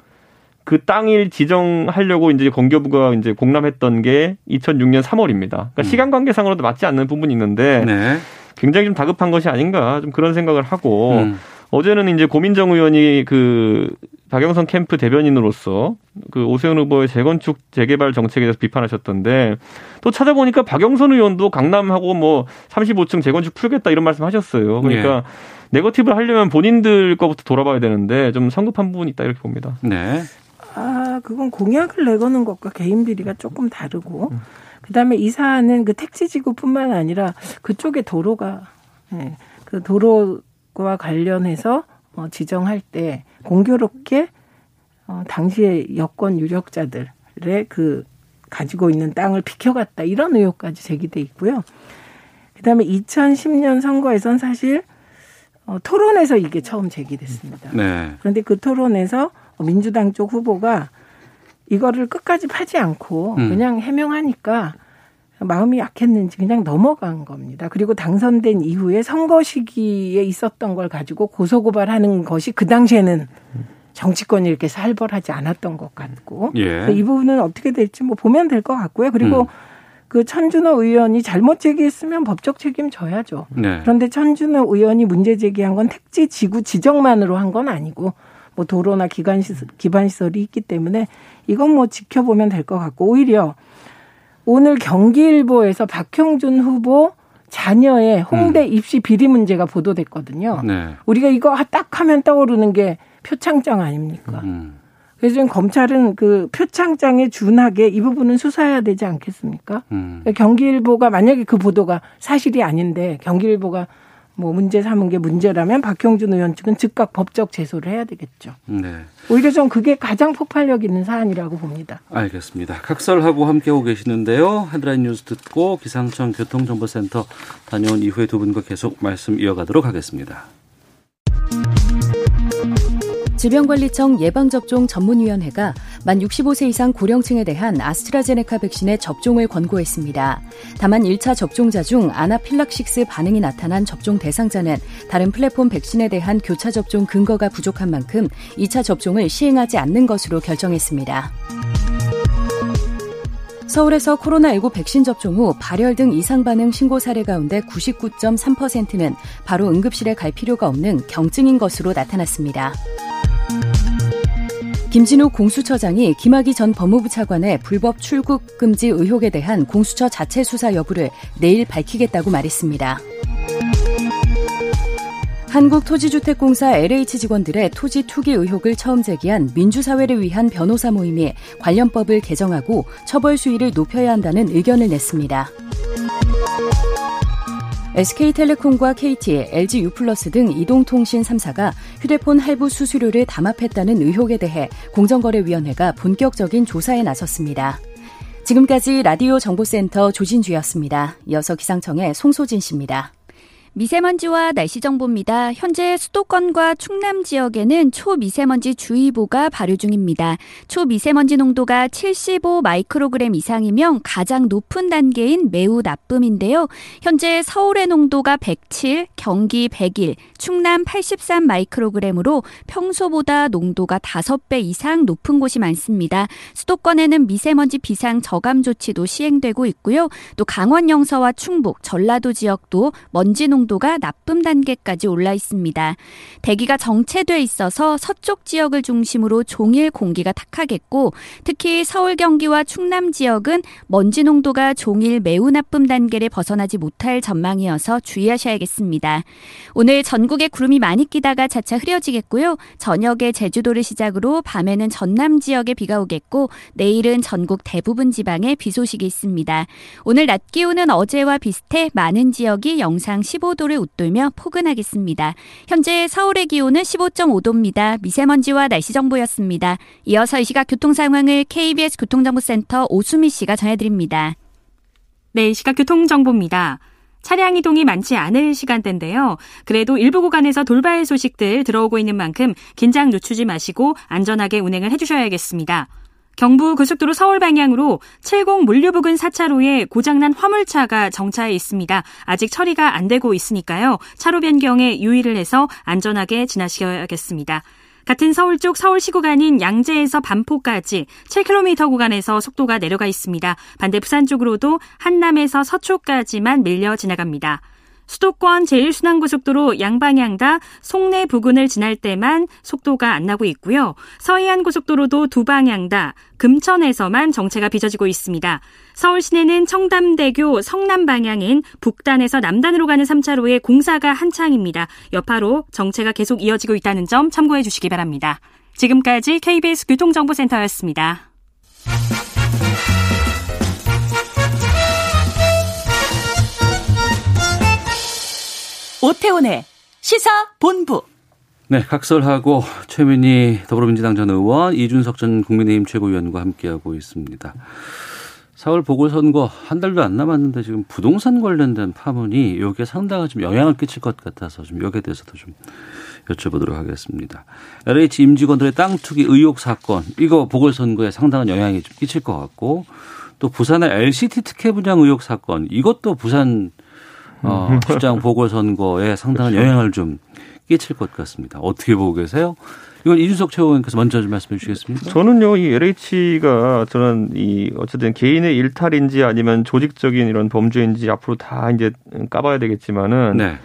그 땅을 지정하려고 이제 건교부가 이제 공람했던 게 2006년 3월입니다. 그러니까 시간 관계상으로도 맞지 않는 부분이 있는데 네. 굉장히 좀 다급한 것이 아닌가 좀 그런 생각을 하고 음. 어제는 이제 고민정 의원이 그 박영선 캠프 대변인으로서 그 오세훈 후보의 재건축 재개발 정책에 대해서 비판하셨던데 또 찾아보니까 박영선 의원도 강남하고 뭐 35층 재건축 풀겠다 이런 말씀 하셨어요. 그러니까 네거티브를 하려면 본인들 거부터 돌아봐야 되는데 좀 성급한 부분이 있다 이렇게 봅니다. 네. 아, 그건 공약을 내거는 것과 개인 비리가 조금 다르고, 음. 그 다음에 이 사안은 그 택지 지구뿐만 아니라 그쪽에 도로가, 네, 그 도로와 관련해서 어, 지정할 때 공교롭게 어, 당시에 여권 유력자들의 그 가지고 있는 땅을 비켜갔다 이런 의혹까지 제기돼 있고요. 그다음에 2010년 선거에선 사실 어, 토론에서 이게 처음 제기됐습니다. 네. 그런데 그 토론에서 민주당 쪽 후보가 이거를 끝까지 파지 않고 음. 그냥 해명하니까 마음이 약했는지 그냥 넘어간 겁니다. 그리고 당선된 이후에 선거 시기에 있었던 걸 가지고 고소고발하는 것이 그 당시에는 정치권이 이렇게 살벌하지 않았던 것 같고 예. 이 부분은 어떻게 될지 뭐 보면 될 것 같고요. 그리고 음. 그 천준호 의원이 잘못 제기했으면 법적 책임 져야죠. 네. 그런데 천준호 의원이 문제 제기한 건 택지 지구 지정만으로 한 건 아니고 뭐 도로나 기관 시설, 기반 시설이 있기 때문에 이건 뭐 지켜보면 될 것 같고 오히려 오늘 경기일보에서 박형준 후보 자녀의 홍대 음. 입시 비리 문제가 보도됐거든요. 네. 우리가 이거 딱 하면 떠오르는 게 표창장 아닙니까? 음. 그래서 지금 검찰은 그 표창장에 준하게 이 부분은 수사해야 되지 않겠습니까? 음. 그러니까 경기일보가 만약에 그 보도가 사실이 아닌데 경기일보가 뭐 문제 삼은 게 문제라면 박형준 의원 측은 즉각 법적 제소를 해야 되겠죠. 네. 오히려 좀 그게 가장 폭발력 있는 사안이라고 봅니다. 알겠습니다. 각설하고 함께하고 계시는데요. 헤드라인 뉴스 듣고 기상청 교통정보센터 다녀온 이후에 두 분과 계속 말씀 이어가도록 하겠습니다. 질병관리청 예방접종 전문위원회가 만 65세 이상 고령층에 대한 아스트라제네카 백신의 접종을 권고했습니다. 다만 1차 접종자 중 아나필락식스 반응이 나타난 접종 대상자는 다른 플랫폼 백신에 대한 교차 접종 근거가 부족한 만큼 2차 접종을 시행하지 않는 것으로 결정했습니다. 서울에서 코로나19 백신 접종 후 발열 등 이상 반응 신고 사례 가운데 99.3%는 바로 응급실에 갈 필요가 없는 경증인 것으로 나타났습니다. 김진우 공수처장이 김학의 전 법무부 차관의 불법 출국 금지 의혹에 대한 공수처 자체 수사 여부를 내일 밝히겠다고 말했습니다. 한국토지주택공사 LH 직원들의 토지 투기 의혹을 처음 제기한 민주사회를 위한 변호사 모임이 관련법을 개정하고 처벌 수위를 높여야 한다는 의견을 냈습니다. SK텔레콤과 KT, LG U+플러스 등 이동통신 3사가 휴대폰 할부 수수료를 담합했다는 의혹에 대해 공정거래위원회가 본격적인 조사에 나섰습니다. 지금까지 라디오 정보센터 조진주였습니다. 이어서 기상청의 송소진 씨입니다. 미세먼지와 날씨 정보입니다. 현재 수도권과 충남 지역에는 초미세먼지 주의보가 발효 중입니다. 초미세먼지 농도가 75 마이크로그램 이상이면 가장 높은 단계인 매우 나쁨인데요. 현재 서울의 농도가 107, 경기 101, 충남 83 마이크로그램으로 평소보다 농도가 5배 이상 높은 곳이 많습니다. 수도권에는 미세먼지 비상 저감 조치도 시행되고 있고요. 또 강원 영서와 충북, 전라도 지역도 먼지 농도 농도가 나쁨 단계까지 올라 있습니다. 대기가 정체돼 있어서 서쪽 지역을 중심으로 종일 공기가 탁하겠고 특히 서울 경기와 충남 지역은 먼지 농도가 종일 매우 나쁨 단계를 벗어나지 못할 전망이어서 주의하셔야겠습니다. 오늘 전국에 구름이 많이 끼다가 차차 흐려지겠고요. 저녁에 제주도를 시작으로 밤에는 전남 지역에 비가 오겠고 내일은 전국 대부분 지방에 비 소식이 있습니다. 오늘 낮 기온은 어제와 비슷해 많은 지역이 영상 15 15도를 웃돌며 포근하겠습니다. 현재 서울의 기온은 15.5도입니다. 미세먼지와 날씨 정보였습니다. 이어서 이 시각 교통 상황을 KBS 교통정보센터 오수미 씨가 전해드립니다. 네, 이 시각 교통정보입니다. 차량 이동이 많지 않을 시간대인데요. 그래도 일부 구간에서 돌발 소식들 들어오고 있는 만큼 긴장 늦추지 마시고 안전하게 운행을 해주셔야겠습니다. 경부 고속도로 서울 방향으로 70 물류부근 4차로에 고장난 화물차가 정차해 있습니다. 아직 처리가 안 되고 있으니까요. 차로 변경에 유의를 해서 안전하게 지나셔야겠습니다. 같은 서울 쪽 서울시 구간인 양재에서 반포까지 7km 구간에서 속도가 내려가 있습니다. 반대 부산 쪽으로도 한남에서 서초까지만 밀려 지나갑니다. 수도권 제1순환고속도로 양방향 다 송내 부근을 지날 때만 속도가 안 나고 있고요. 서해안 고속도로도 두 방향 다 금천에서만 정체가 빚어지고 있습니다. 서울 시내는 청담대교 성남 방향인 북단에서 남단으로 가는 3차로에 공사가 한창입니다. 여파로 정체가 계속 이어지고 있다는 점 참고해 주시기 바랍니다. 지금까지 KBS 교통정보센터였습니다. 오태훈의 시사 본부. 네, 각설하고 최민희 더불어민주당 전 의원, 이준석 전 국민의힘 최고위원과 함께하고 있습니다. 4월 보궐선거 한 달도 안 남았는데 지금 부동산 관련된 파문이 여기에 상당한 좀 영향을 끼칠 것 같아서 좀 여기에 대해서도 좀 여쭤보도록 하겠습니다. LH 임직원들의 땅 투기 의혹 사건 이거 보궐선거에 상당한 영향이 좀 끼칠 것 같고 또 부산의 LCT 특혜 분양 의혹 사건 이것도 부산 어, *laughs* 시장 보궐선거에 상당한 그렇죠. 영향을 좀 끼칠 것 같습니다. 어떻게 보고 계세요? 이건 이준석 최고위원께서 먼저 좀 말씀해 주시겠습니까? 저는요, 이 LH가 저는 이 어쨌든 개인의 일탈인지 아니면 조직적인 이런 범죄인지 앞으로 다 이제 까봐야 되겠지만은 네.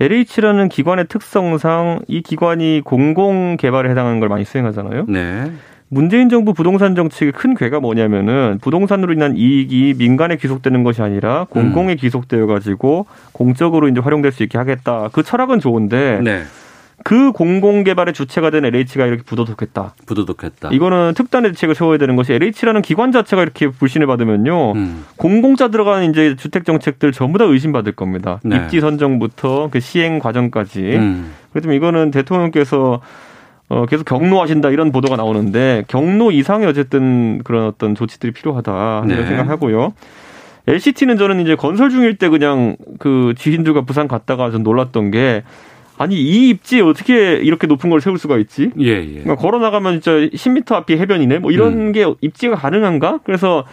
LH라는 기관의 특성상 이 기관이 공공 개발에 해당하는 걸 많이 수행하잖아요. 네. 문재인 정부 부동산 정책의 큰 괴가 뭐냐면은 부동산으로 인한 이익이 민간에 귀속되는 것이 아니라 공공에 귀속되어 가지고 공적으로 이제 활용될 수 있게 하겠다. 그 철학은 좋은데 네. 그 공공 개발의 주체가 된 LH가 이렇게 부도덕했다. 부도덕했다. 이거는 특단의 대책을 세워야 되는 것이 LH라는 기관 자체가 이렇게 불신을 받으면요. 음. 공공자 들어가는 이제 주택 정책들 전부 다 의심받을 겁니다. 네. 입지 선정부터 그 시행 과정까지. 음. 그래서 이거는 대통령께서 어, 계속 경로하신다 이런 보도가 나오는데 경로 이상의 어쨌든 그런 어떤 조치들이 필요하다 네. 이런 생각하고요. LCT는 저는 이제 건설 중일 때 그냥 그 지인들과 부산 갔다가 좀 놀랐던 게 아니 이 입지에 어떻게 이렇게 높은 걸 세울 수가 있지? 예, 예. 그러니까 걸어 나가면 진짜 10m 앞이 해변이네. 뭐 이런 음. 게 입지가 가능한가? 그래서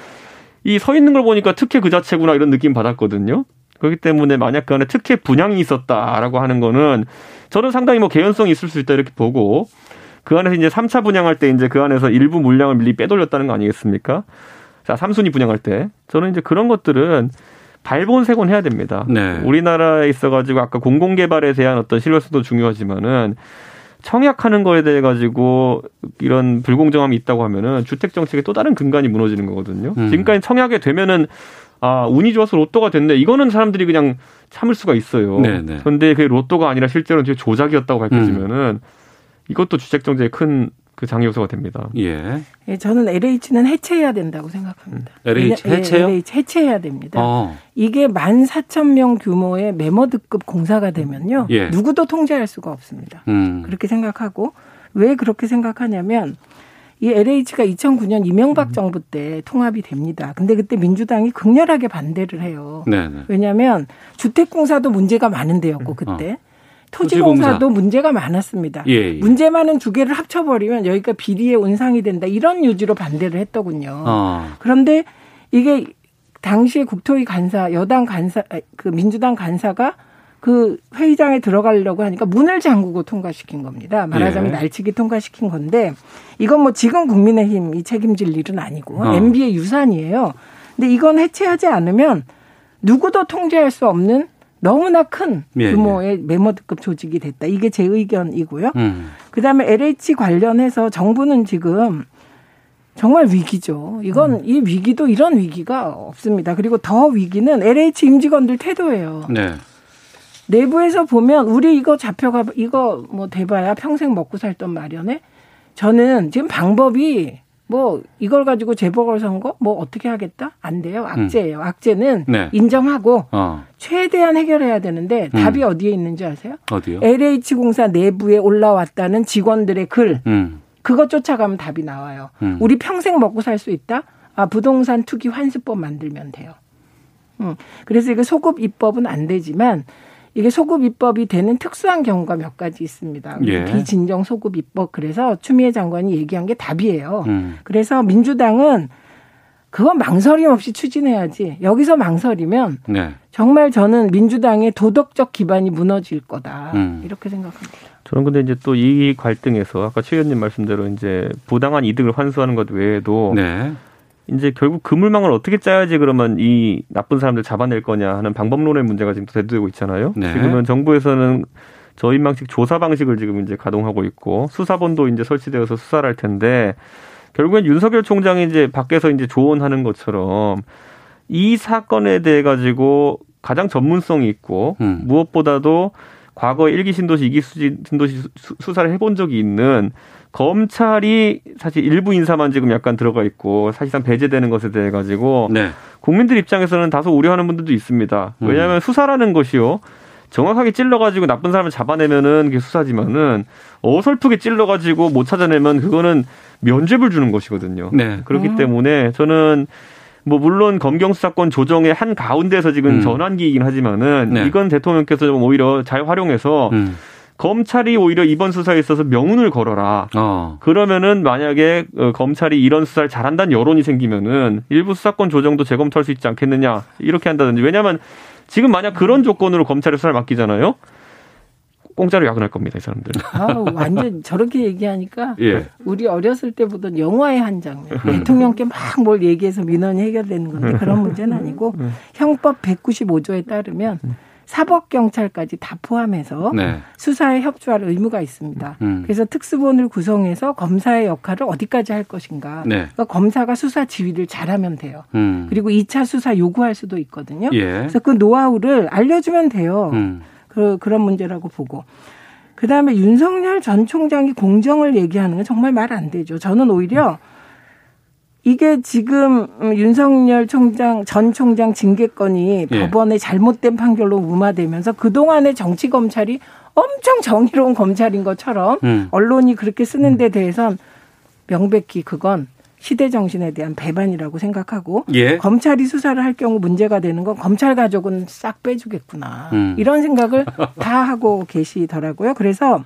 이 서 있는 걸 보니까 특혜 그 자체구나 이런 느낌 받았거든요. 그렇기 때문에 만약 그 안에 특혜 분양이 있었다라고 하는 거는 저는 상당히 뭐 개연성이 있을 수 있다 이렇게 보고 그 안에서 이제 3차 분양할 때 이제 그 안에서 일부 물량을 미리 빼돌렸다는 거 아니겠습니까? 자, 3순위 분양할 때. 저는 이제 그런 것들은 발본색원 해야 됩니다. 네. 우리나라에 있어가지고 아까 공공개발에 대한 어떤 신뢰성도 중요하지만은 청약하는 거에 대해 가지고 이런 불공정함이 있다고 하면은 주택 정책의 또 다른 근간이 무너지는 거거든요. 음. 지금까지 청약이 되면은 아 운이 좋아서 로또가 됐네. 이거는 사람들이 그냥 참을 수가 있어요. 네, 네. 그런데 그게 로또가 아니라 실제로는 조작이었다고 밝혀지면은 이것도 주택 정책의 큰 그 장애 요소가 됩니다. 예. 예, 저는 LH는 해체해야 된다고 생각합니다. LH 왜냐- 예, 해체요? LH 해체해야 됩니다. 어. 이게 만 사천 명 규모의 메모드급 공사가 되면요. 예. 누구도 통제할 수가 없습니다. 음. 그렇게 생각하고 왜 그렇게 생각하냐면 이 LH가 2009년 음. 이명박 정부 때 통합이 됩니다. 근데 그때 민주당이 극렬하게 반대를 해요. 네, 네. 왜냐하면 주택공사도 문제가 많은 데였고 그때 토지공사. 토지공사도 문제가 많았습니다. 예, 예. 문제 많은 두 개를 합쳐버리면 여기가 비리의 온상이 된다 이런 요지로 반대를 했더군요. 어. 그런데 이게 당시에 국토위 간사 여당 간사 아, 그 민주당 간사가 그 회의장에 들어가려고 하니까 문을 잠그고 통과시킨 겁니다. 말하자면 예. 날치기 통과시킨 건데 이건 뭐 지금 국민의힘이 책임질 일은 아니고 어. MB의 유산이에요. 근데 이건 해체하지 않으면 누구도 통제할 수 없는 너무나 큰 예, 규모의 메모드급 조직이 됐다. 이게 제 의견이고요. 음. 그다음에 LH 관련해서 정부는 지금 정말 위기죠. 이건 음. 이 위기도 이런 위기가 없습니다. 그리고 더 위기는 LH 임직원들 태도예요. 네. 내부에서 보면 우리 이거 잡혀가 이거 뭐 돼봐야 평생 먹고 살던 마련에 저는 지금 방법이 뭐 이걸 가지고 재보궐선거 뭐 어떻게 하겠다 안 돼요 악재예요 악재는 네. 인정하고 어. 최대한 해결해야 되는데 음. 답이 어디에 있는지 아세요? 어디요? LH 공사 내부에 올라왔다는 직원들의 글 음. 그거 쫓아가면 답이 나와요. 음. 우리 평생 먹고 살 수 있다? 아, 부동산 투기 환수법 만들면 돼요. 음. 그래서 이게 소급 입법은 안 되지만 이게 소급 입법이 되는 특수한 경우가 몇 가지 있습니다. 예. 비진정 소급 입법 그래서 추미애 장관이 얘기한 게 답이에요. 음. 그래서 민주당은 그건 망설임 없이 추진해야지. 여기서 망설이면 네. 정말 저는 민주당의 도덕적 기반이 무너질 거다. 음. 이렇게 생각합니다. 저는 근데 이제 또 이 갈등에서 아까 최 의원님 말씀대로 이제 부당한 이득을 환수하는 것 외에도 네. 이제 결국 그물망을 어떻게 짜야지 그러면 이 나쁜 사람들 잡아낼 거냐 하는 방법론의 문제가 지금 대두되고 있잖아요. 네. 지금은 정부에서는 저인 방식 조사 방식을 지금 이제 가동하고 있고 수사본도 이제 설치되어서 수사를 할 텐데 결국엔 윤석열 총장이 이제 밖에서 이제 조언하는 것처럼 이 사건에 대해 가지고 가장 전문성이 있고 음. 무엇보다도 과거 일기 신도시, 이기 신도시 수사를 해본 적이 있는 검찰이 사실 일부 인사만 지금 약간 들어가 있고 사실상 배제되는 것에 대해 가지고 네. 국민들 입장에서는 다소 우려하는 분들도 있습니다. 음. 왜냐하면 음. 수사라는 것이요. 정확하게 찔러가지고 나쁜 사람을 잡아내면은 그게 수사지만은 어설프게 찔러가지고 못 찾아내면 그거는 면죄부를 주는 것이거든요. 네. 그렇기 음. 때문에 저는 뭐 물론 검경 수사권 조정의 한 가운데서 지금 음. 전환기이긴 하지만은 네. 이건 대통령께서 좀 오히려 잘 활용해서 음. 검찰이 오히려 이번 수사에 있어서 명운을 걸어라. 어. 그러면은 만약에 어, 검찰이 이런 수사를 잘한다는 여론이 생기면은 일부 수사권 조정도 재검토할 수 있지 않겠느냐 이렇게 한다든지 왜냐하면 지금 만약 그런 조건으로 검찰에 수사를 맡기잖아요. 공짜로 야근할 겁니다, 이 사람들. 아, 완전 저렇게 얘기하니까 예. 우리 어렸을 때 보던 영화의 한 장면. 음. 대통령께 막 뭘 얘기해서 민원이 해결되는 건데 그런 문제는 아니고 음. 형법 195조에 따르면 사법경찰까지 다 포함해서 네. 수사에 협조할 의무가 있습니다. 음. 그래서 특수본을 구성해서 검사의 역할을 어디까지 할 것인가. 네. 그러니까 검사가 수사 지휘를 잘하면 돼요. 음. 그리고 2차 수사 요구할 수도 있거든요. 예. 그래서 그 노하우를 알려주면 돼요. 음. 그, 그런 문제라고 보고. 그 다음에 윤석열 전 총장이 공정을 얘기하는 건 정말 말 안 되죠. 저는 오히려 이게 지금 윤석열 총장 전 총장 징계건이 예. 법원의 잘못된 판결로 무마되면서 그동안의 정치 검찰이 엄청 정의로운 검찰인 것처럼 음. 언론이 그렇게 쓰는 데 대해선 명백히 그건 시대 정신에 대한 배반이라고 생각하고 예. 검찰이 수사를 할 경우 문제가 되는 건 검찰 가족은 싹 빼주겠구나 음. 이런 생각을 다 하고 계시더라고요. 그래서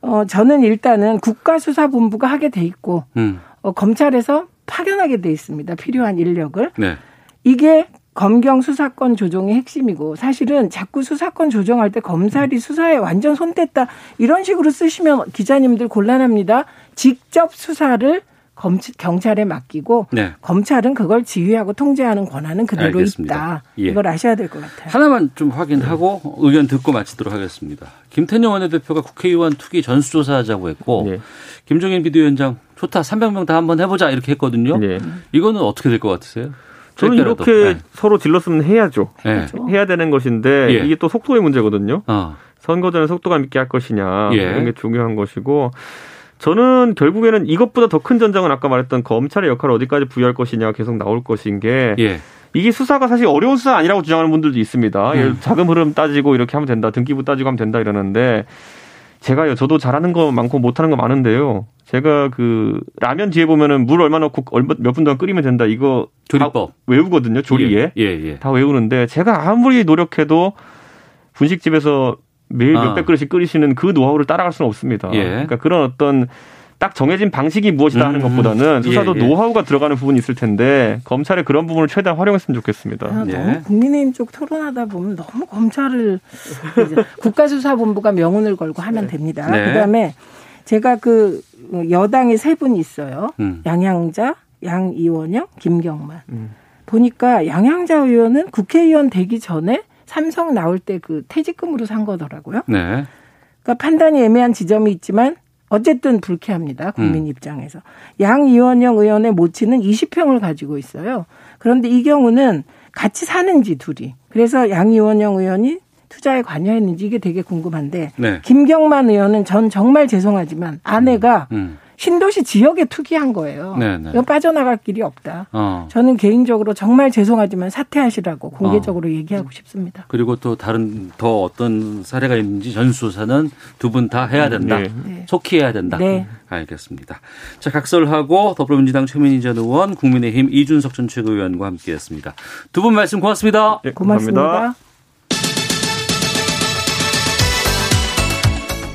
어 저는 일단은 국가수사본부가 하게 돼 있고 음. 어, 검찰에서 파견하게 돼 있습니다. 필요한 인력을 네. 이게 검경 수사권 조정의 핵심이고 사실은 자꾸 수사권 조정할 때 검찰이 수사에 완전 손댔다 이런 식으로 쓰시면 기자님들 곤란합니다. 직접 수사를 검, 경찰에 맡기고 네. 검찰은 그걸 지휘하고 통제하는 권한은 그대로 알겠습니다. 있다. 예. 이걸 아셔야 될 것 같아요. 하나만 좀 확인하고 네. 의견 듣고 마치도록 하겠습니다. 김태년 원내대표가 국회의원 투기 전수조사하자고 했고 네. 김종인 비대위원장 좋다 300명 다 한번 해보자 이렇게 했거든요. 네. 이거는 어떻게 될 것 같으세요? 저는 이렇게 네. 서로 질렀으면 해야죠. 네. 해야 되는 것인데 예. 이게 또 속도의 문제거든요. 어. 선거 전에 속도감 있게 할 것이냐 예. 이런 게 중요한 것이고 저는 결국에는 이것보다 더 큰 전장은 아까 말했던 검찰의 역할을 어디까지 부여할 것이냐 계속 나올 것인 게 예. 이게 수사가 사실 어려운 수사 아니라고 주장하는 분들도 있습니다. 음. 자금 흐름 따지고 이렇게 하면 된다, 등기부 따지고 하면 된다 이러는데 제가요, 저도 잘하는 거 많고 못하는 거 많은데요. 제가 그 라면 뒤에 보면은 물 얼마 넣고 얼마 몇 분 동안 끓이면 된다 이거 조리법 외우거든요 조리에 예, 예, 예. 다 외우는데 제가 아무리 노력해도 분식집에서 매일 아. 몇백 그릇씩 끓이시는 그 노하우를 따라갈 수는 없습니다. 예. 그러니까 그런 어떤 딱 정해진 방식이 무엇이다 하는 음. 것보다는 수사도 예, 예. 노하우가 들어가는 부분이 있을 텐데 검찰의 그런 부분을 최대한 활용했으면 좋겠습니다. 아, 예. 너무 국민의힘 쪽 토론하다 보면 너무 검찰을 국가수사본부가 명운을 걸고 하면 네. 됩니다. 네. 그다음에 제가 그 여당에 세 분이 있어요. 음. 양양자, 양이원영, 김경만. 음. 보니까 양양자 의원은 국회의원 되기 전에 삼성 나올 때 그 퇴직금으로 산 거더라고요. 네. 그러니까 판단이 애매한 지점이 있지만 어쨌든 불쾌합니다. 국민 음. 입장에서. 양 이원영 의원의 모친은 20평을 가지고 있어요. 그런데 이 경우는 같이 사는지 둘이. 그래서 양 이원영 의원이 투자에 관여했는지 이게 되게 궁금한데 네. 김경만 의원은 전 정말 죄송하지만 아내가 음. 음. 신도시 지역에 투기한 거예요. 네네. 네. 이거 빠져나갈 길이 없다. 어. 저는 개인적으로 정말 죄송하지만 사퇴하시라고 공개적으로 어. 얘기하고 싶습니다. 그리고 또 다른 더 어떤 사례가 있는지 전수조사는 두 분 다 해야 된다. 네. 네. 속히 해야 된다. 네. 알겠습니다. 자, 각설하고 더불어민주당 최민희 전 의원, 국민의힘 이준석 전 최고위원과 함께했습니다. 두 분 말씀 고맙습니다. 네, 고맙습니다. 고맙습니다.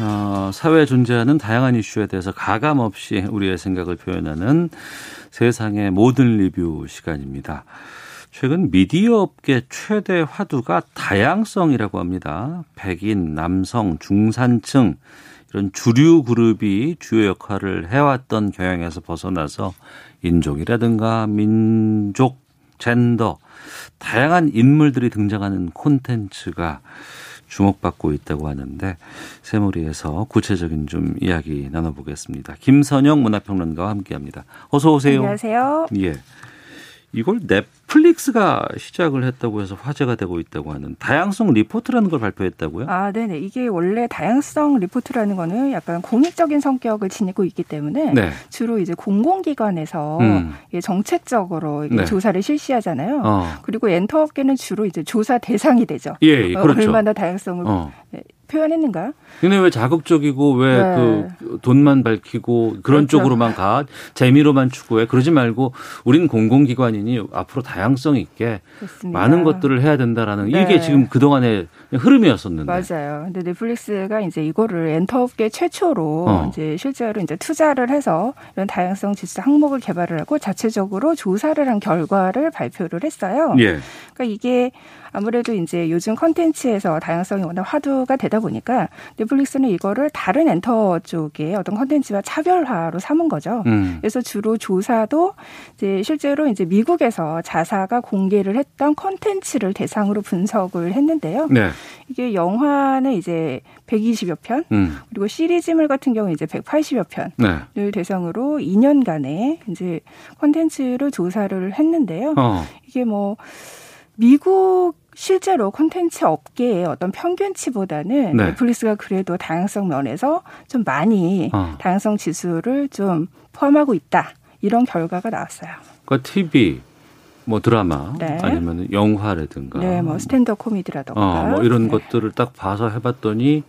어, 사회에 존재하는 다양한 이슈에 대해서 가감 없이 우리의 생각을 표현하는 세상의 모든 리뷰 시간입니다. 최근 미디어 업계 최대 화두가 다양성이라고 합니다. 백인, 남성, 중산층 이런 주류 그룹이 주요 역할을 해왔던 경향에서 벗어나서 인종이라든가 민족, 젠더 다양한 인물들이 등장하는 콘텐츠가 주목받고 있다고 하는데 세무리에서 구체적인 좀 이야기 나눠보겠습니다. 김선영 문화평론가와 함께합니다. 어서 오세요. 안녕하세요. 예. 이걸 넷플릭스가 시작을 했다고 해서 화제가 되고 있다고 하는 다양성 리포트라는 걸 발표했다고요? 아, 네네. 이게 원래 다양성 리포트라는 거는 약간 공익적인 성격을 지니고 있기 때문에 네. 주로 이제 공공기관에서 음. 정책적으로 네. 조사를 실시하잖아요. 어. 그리고 엔터업계는 주로 이제 조사 대상이 되죠. 예, 그렇죠. 얼마나 다양성을 어. 표현했는가? 근데 왜 자극적이고 왜그 네. 돈만 밝히고 그런 그렇죠. 쪽으로만 가 재미로만 추구해 그러지 말고 우리는 공공기관이니 앞으로 다양성 있게 그렇습니다. 많은 것들을 해야 된다라는 네. 이게 지금 그 동안의 흐름이었었는데 맞아요. 근데 넷플릭스가 이제 이거를 엔터업계 최초로 어. 이제 실제로 이제 투자를 해서 이런 다양성 지수 항목을 개발을 하고 자체적으로 조사를 한 결과를 발표를 했어요. 예. 그러니까 이게 아무래도 이제 요즘 컨텐츠에서 다양성이 워낙 화두가 되다 보니까 넷플릭스는 이거를 다른 엔터 쪽의 어떤 컨텐츠와 차별화로 삼은 거죠. 음. 그래서 주로 조사도 이제 실제로 이제 미국에서 자사가 공개를 했던 컨텐츠를 대상으로 분석을 했는데요. 네. 이게 영화는 이제 120여 편, 음. 그리고 시리즈물 같은 경우 이제 180여 편을 네. 대상으로 2년간의 이제 컨텐츠를 조사를 했는데요. 어. 이게 뭐 미국 실제로 콘텐츠 업계의 어떤 평균치보다는 네. 넷플릭스가 그래도 다양성 면에서 좀 많이 어. 다양성 지수를 좀 포함하고 있다. 이런 결과가 나왔어요. 그러니까 TV, 뭐 드라마 네. 아니면 영화라든가 네, 뭐 stand-up 코미디라든가 어, 뭐 이런 네. 것들을 딱 봐서 해봤더니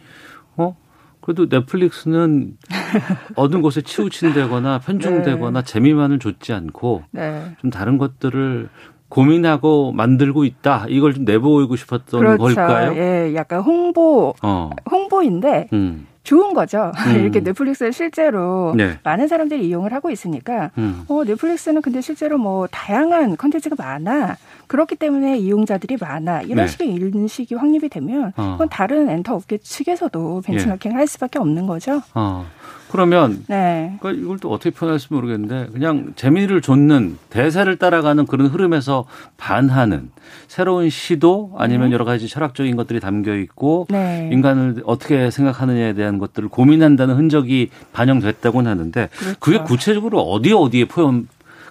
어 그래도 넷플릭스는 *laughs* 어느 곳에 치우친다거나 편중되거나 네. 재미만을 좇지 않고 네. 좀 다른 것들을 고민하고 만들고 있다. 이걸 좀 내보이고 싶었던 그렇죠. 걸까요? 예, 약간 홍보, 어. 홍보인데 음. 좋은 거죠. 음. *laughs* 이렇게 넷플릭스를 실제로 네. 많은 사람들이 이용을 하고 있으니까, 음. 어, 넷플릭스는 근데 실제로 뭐 다양한 컨텐츠가 많아. 그렇기 때문에 이용자들이 많아. 이런 네. 식의 인식이 확립이 되면, 어. 그건 다른 엔터 업계 측에서도 벤치마킹을 예. 할 수밖에 없는 거죠. 어. 그러면 네. 그러니까 이걸 또 어떻게 표현할지 모르겠는데 그냥 재미를 줬는 대세를 따라가는 그런 흐름에서 반하는 새로운 시도 아니면 네. 여러 가지 철학적인 것들이 담겨 있고 네. 인간을 어떻게 생각하느냐에 대한 것들을 고민한다는 흔적이 반영됐다고는 하는데 그렇죠. 그게 구체적으로 어디 어디에 표현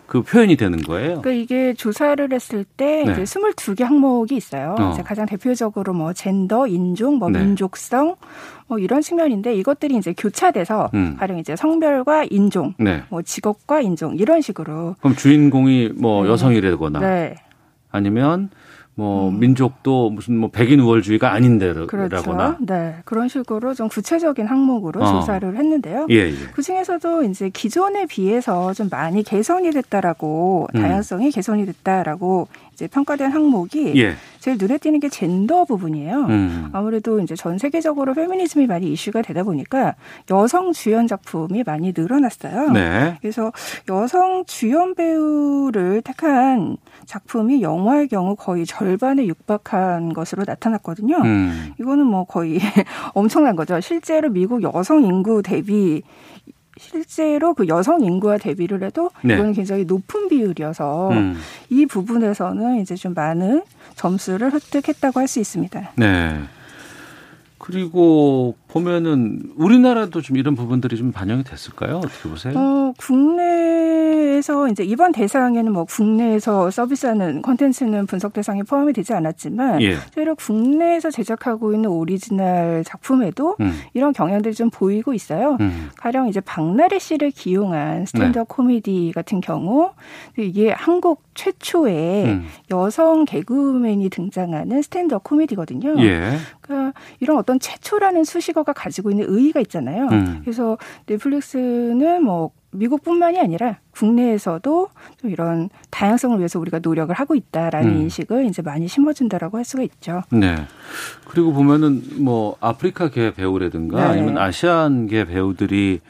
그 표현이 되는 거예요. 그러니까 이게 조사를 했을 때 네. 이제 22개 항목이 있어요. 어. 가장 대표적으로 뭐 젠더, 인종, 뭐 네. 민족성 뭐 이런 측면인데 이것들이 이제 교차돼서 음. 가령 이제 성별과 인종, 네. 뭐 직업과 인종 이런 식으로 그럼 주인공이 뭐 네. 여성이라거나 네. 아니면 뭐 음. 민족도 무슨 뭐 백인 우월주의가 아닌데라거나 그렇죠. 네 그런 식으로 좀 구체적인 항목으로 어. 조사를 했는데요. 예, 예. 그 중에서도 이제 기존에 비해서 좀 많이 개선이 됐다라고 음. 다양성이 개선이 됐다라고 이제 평가된 항목이 예. 제일 눈에 띄는 게 젠더 부분이에요. 음. 아무래도 이제 전 세계적으로 페미니즘이 많이 이슈가 되다 보니까 여성 주연 작품이 많이 늘어났어요. 네. 그래서 여성 주연 배우를 택한 작품이 영화의 경우 거의 절반에 육박한 것으로 나타났거든요. 음. 이거는 뭐 거의 *laughs* 엄청난 거죠. 실제로 미국 여성 인구 대비 실제로 그 여성 인구와 대비를 해도 네. 이거는 굉장히 높은 비율이어서 음. 이 부분에서는 이제 좀 많은 점수를 획득했다고 할 수 있습니다. 네. 그리고 보면은 우리나라도 좀 이런 부분들이 좀 반영이 됐을까요? 어떻게 보세요? 어, 국내에서 이제 이번 대상에는 뭐 국내에서 서비스하는 콘텐츠는 분석 대상에 포함이 되지 않았지만 예. 실제로 국내에서 제작하고 있는 오리지널 작품에도 음. 이런 경향들이 좀 보이고 있어요. 음. 가령 이제 박나래 씨를 기용한 stand-up 네. 코미디 같은 경우 이게 한국 최초의 음. 여성 개그맨이 등장하는 스탠드업 코미디거든요. 예. 그러니까 이런 어떤 최초라는 수식어 가 가지고 있는 의의가 있잖아요. 음. 그래서 넷플릭스는 뭐 미국뿐만이 아니라 국내에서도 좀 이런 다양성을 위해서 우리가 노력을 하고 있다라는 음. 인식을 이제 많이 심어준다라고 할 수가 있죠. 네. 그리고 보면은 뭐 아프리카계 배우라든가 네. 아니면 아시안계 배우들이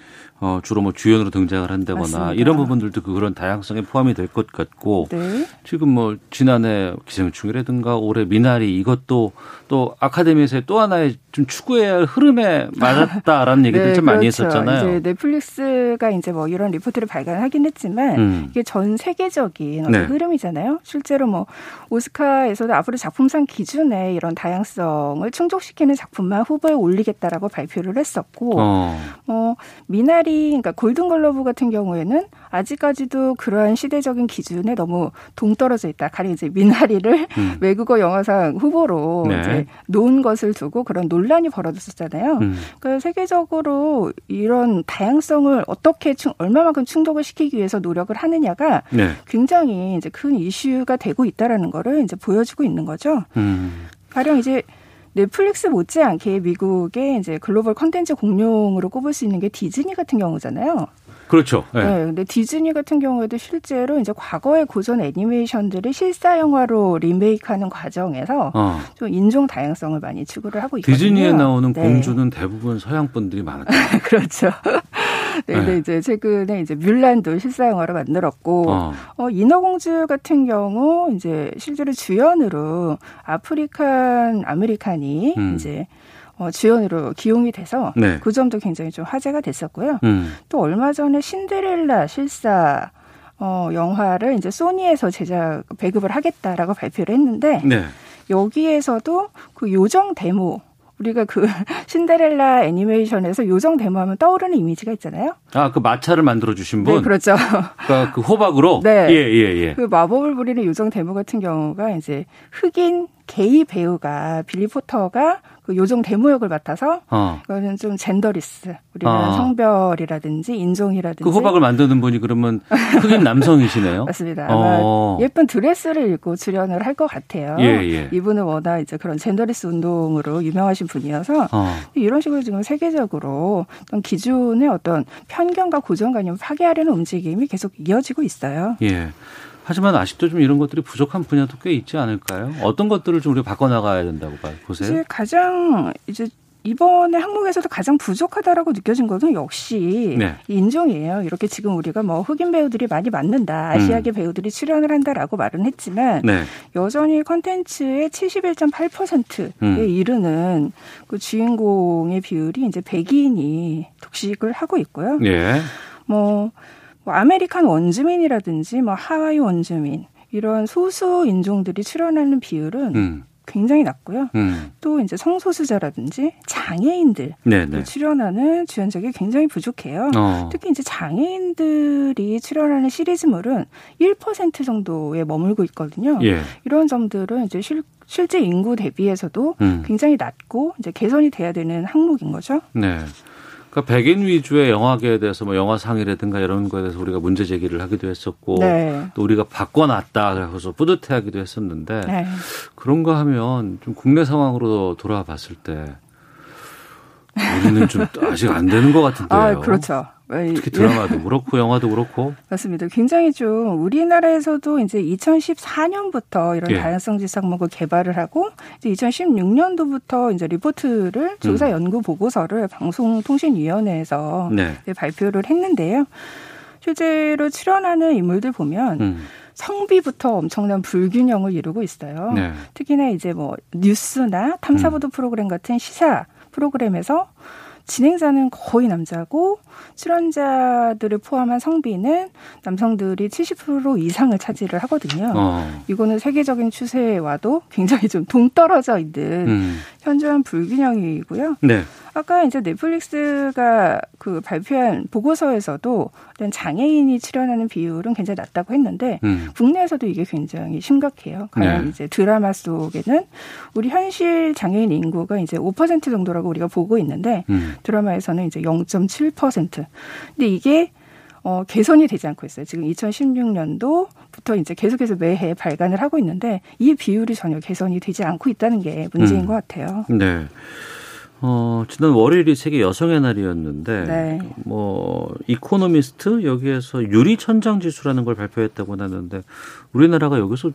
어, 주로 뭐 주연으로 등장을 한다거나 맞습니다. 이런 부분들도 그 그런 다양성에 포함이 될 것 같고 네. 지금 뭐 지난해 기생충이라든가 올해 미나리 이것도 또 아카데미에서의 또 하나의 좀 추구해야 할 흐름에 맞았다라는 *laughs* 얘기들 네, 좀 많이 그렇죠. 했었잖아요. 이제 넷플릭스가 이제 뭐 이런 리포트를 발간하긴 했지만 음. 이게 전 세계적인 어떤 네. 흐름이잖아요. 실제로 뭐 오스카에서도 앞으로 작품상 기준에 이런 다양성을 충족시키는 작품만 후보에 올리겠다라고 발표를 했었고 어. 뭐 미나리 오스카리, 그러니까 골든글러브 같은 경우에는 아직까지도 그러한 시대적인 기준에 너무 동떨어져 있다. 가령 이제 미나리를 음. *laughs* 외국어 영화상 후보로 네. 이제 놓은 것을 두고 그런 논란이 벌어졌었잖아요. 음. 그러니까 세계적으로 이런 다양성을 어떻게 충, 얼마만큼 충족을 시키기 위해서 노력을 하느냐가 네. 굉장히 이제 큰 이슈가 되고 있다라는 거를 이제 보여주고 있는 거죠. 음. 가령 이제 넷플릭스 못지않게 미국의 이제 글로벌 컨텐츠 공룡으로 꼽을 수 있는 게 디즈니 같은 경우잖아요. 그렇죠. 네. 네. 근데 디즈니 같은 경우에도 실제로 이제 과거의 고전 애니메이션들을 실사 영화로 리메이크하는 과정에서 어. 좀 인종 다양성을 많이 추구를 하고 있거든요. 디즈니에 나오는 네. 공주는 대부분 서양 분들이 많았죠. *laughs* 그렇죠. 네, 근데 네. 이제 최근에 이제 뮬란도 실사 영화로 만들었고 어. 어, 인어공주 같은 경우 이제 실제로 주연으로 African American이 음. 이제 어, 주연으로 기용이 돼서 네. 그 점도 굉장히 좀 화제가 됐었고요. 음. 또 얼마 전에 신데렐라 실사 어, 영화를 이제 소니에서 제작 배급을 하겠다라고 발표를 했는데 네. 여기에서도 그 요정 대모 우리가 그 *laughs* 신데렐라 애니메이션에서 요정 대모 하면 떠오르는 이미지가 있잖아요. 아, 그 마차를 만들어 주신 분. 네, 그렇죠. 그러니까 그 호박으로. 네, 예, 예, 예. 그 마법을 부리는 요정 대모 같은 경우가 이제 흑인 게이 배우가 빌리 포터가 그 요정 대모 역을 맡아서 어. 이거는 좀 genderless 우리는 어. 성별이라든지 인종이라든지 그 호박을 만드는 분이 그러면 흑인 남성이시네요. *laughs* 맞습니다. 아마 어. 예쁜 드레스를 입고 출연을 할 것 같아요. 예, 예. 이분은 워낙 이제 그런 genderless 운동으로 유명하신 분이어서 어. 이런 식으로 지금 세계적으로 어떤 기존의 어떤 편견과 고정관념을 파괴하려는 움직임이 계속 이어지고 있어요. 예. 하지만 아직도 좀 이런 것들이 부족한 분야도 꽤 있지 않을까요? 어떤 것들을 좀 우리가 바꿔나가야 된다고 보세요? 이제 가장 이제 이번에 항목에서도 가장 부족하다라고 느껴진 것은 역시 네. 인종이에요. 이렇게 지금 우리가 뭐 흑인 배우들이 많이 맞는다, 아시아계 음. 배우들이 출연을 한다라고 말은 했지만 네. 여전히 컨텐츠의 71.8%에 음. 이르는 그 주인공의 비율이 이제 백인이 독식을 하고 있고요. 예. 뭐 뭐 American 원주민이라든지 뭐 하와이 원주민 이런 소수 인종들이 출연하는 비율은 음. 굉장히 낮고요. 음. 또 이제 성소수자라든지 장애인들 네네. 출연하는 주연작이 굉장히 부족해요. 어. 특히 이제 장애인들이 출연하는 시리즈물은 1% 정도에 머물고 있거든요. 예. 이런 점들은 이제 실, 실제 인구 대비해서도 음. 굉장히 낮고 이제 개선이 돼야 되는 항목인 거죠. 네. 그러니까 백인 위주의 영화계에 대해서 뭐 영화상이라든가 이런 거에 대해서 우리가 문제 제기를 하기도 했었고 네. 또 우리가 바꿔놨다 그래서 뿌듯해하기도 했었는데 네. 그런가 하면 좀 국내 상황으로 돌아와 봤을 때 우리는 좀 아직 안 되는 것 같은데요. 아, 그렇죠. 특히 드라마도 그렇고 영화도 그렇고 맞습니다. 굉장히 좀 우리나라에서도 이제 2014년부터 이런 예. 다양성 지수 항목을 개발을 하고 이제 2016년도부터 이제 리포트를 조사 음. 연구 보고서를 방송통신위원회에서 네. 발표를 했는데요. 실제로 출연하는 인물들 보면 음. 성비부터 엄청난 불균형을 이루고 있어요. 네. 특히나 이제 뭐 뉴스나 탐사보도 음. 프로그램 같은 시사 프로그램에서 진행자는 거의 남자고 출연자들을 포함한 성비는 남성들이 70% 이상을 차지를 하거든요. 어. 이거는 세계적인 추세와도 굉장히 좀 동떨어져 있는 음. 현저한 불균형이고요. 네. 아까 이제 넷플릭스가 그 발표한 보고서에서도 장애인이 출연하는 비율은 굉장히 낮다고 했는데 음. 국내에서도 이게 굉장히 심각해요. 가령 네. 이제 드라마 속에는 우리 현실 장애인 인구가 이제 5% 정도라고 우리가 보고 있는데 음. 드라마에서는 이제 0.7%. 근데 이게 어, 개선이 되지 않고 있어요. 지금 2016년도부터 이제 계속해서 매해 발간을 하고 있는데 이 비율이 전혀 개선이 되지 않고 있다는 게 문제인 음. 것 같아요. 네. 어, 지난 월요일이 세계 여성의 날이었는데 네. 뭐 이코노미스트 여기에서 유리 천장 지수라는 걸 발표했다고 하는데 우리나라가 여기서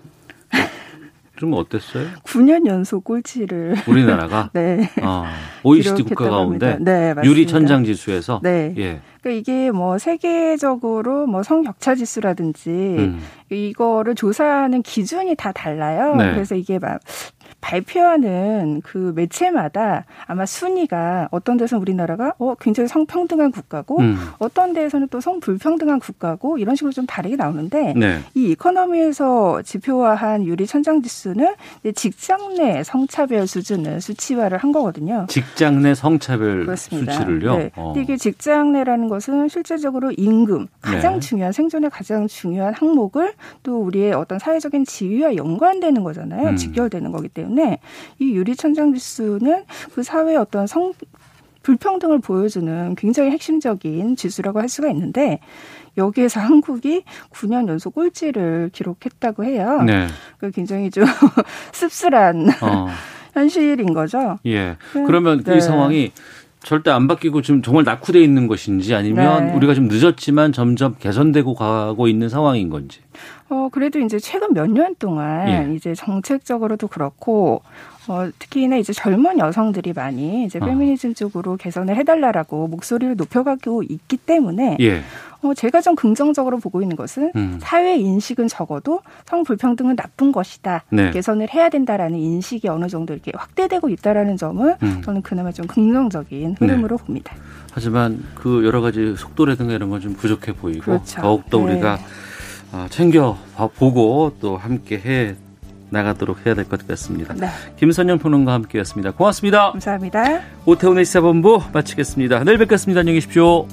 *laughs* 좀 어땠어요? 9년 연속 꼴찌를 우리나라가 *laughs* 네. 어, OECD 국가 가운데 네, 유리 천장 지수에서 네. 예. 그러니까 이게 뭐 세계적으로 뭐 성격차 지수라든지 음. 이거를 조사하는 기준이 다 달라요. 네. 그래서 이게 막 발표하는 그 매체마다 아마 순위가 어떤 데서는 우리나라가 어 굉장히 성평등한 국가고 음. 어떤 데에서는 또 성불평등한 국가고 이런 식으로 좀 다르게 나오는데 네. 이 이코노미에서 지표화한 유리 천장 지수는 직장 내 성차별 수준을 수치화를 한 거거든요. 직장 내 성차별 그렇습니다. 수치를요. 네. 어. 이게 직장 내라는 것은 실제적으로 임금 가장 네. 중요한 생존의 가장 중요한 항목을 또 우리의 어떤 사회적인 지위와 연관되는 거잖아요. 음. 직결되는 거기 때문에. 때문에 이 유리 천장 지수는 그 사회의 어떤 성 불평등을 보여주는 굉장히 핵심적인 지수라고 할 수가 있는데 여기에서 한국이 9년 연속 꼴찌를 기록했다고 해요. 네. 그 굉장히 좀 *laughs* 씁쓸한 어. *laughs* 현실인 거죠. 예. 그러면 네. 이 상황이 절대 안 바뀌고 지금 정말 낙후돼 있는 것인지 아니면 네. 우리가 좀 늦었지만 점점 개선되고 가고 있는 상황인 건지. 어, 그래도 이제 최근 몇 년 동안 예. 이제 정책적으로도 그렇고 어, 특히나 이제 젊은 여성들이 많이 이제 어. 페미니즘 어. 쪽으로 개선을 해달라라고 목소리를 높여가고 있기 때문에 예. 어, 제가 좀 긍정적으로 보고 있는 것은 음. 사회 인식은 적어도 성 불평등은 나쁜 것이다. 네. 개선을 해야 된다라는 인식이 어느 정도 이렇게 확대되고 있다라는 점을 음. 저는 그나마 좀 긍정적인 흐름으로 네. 봅니다. 하지만 그 여러 가지 속도라든가 이런 건 좀 부족해 보이고 그렇죠. 더욱더 네. 우리가 어, 챙겨 보고 또 함께 해 나가도록 해야 될 것 같습니다. 네. 김선영 평론가와 함께했습니다. 고맙습니다. 감사합니다. 오태훈의 시사본부 마치겠습니다. 내일 뵙겠습니다. 안녕히 계십시오.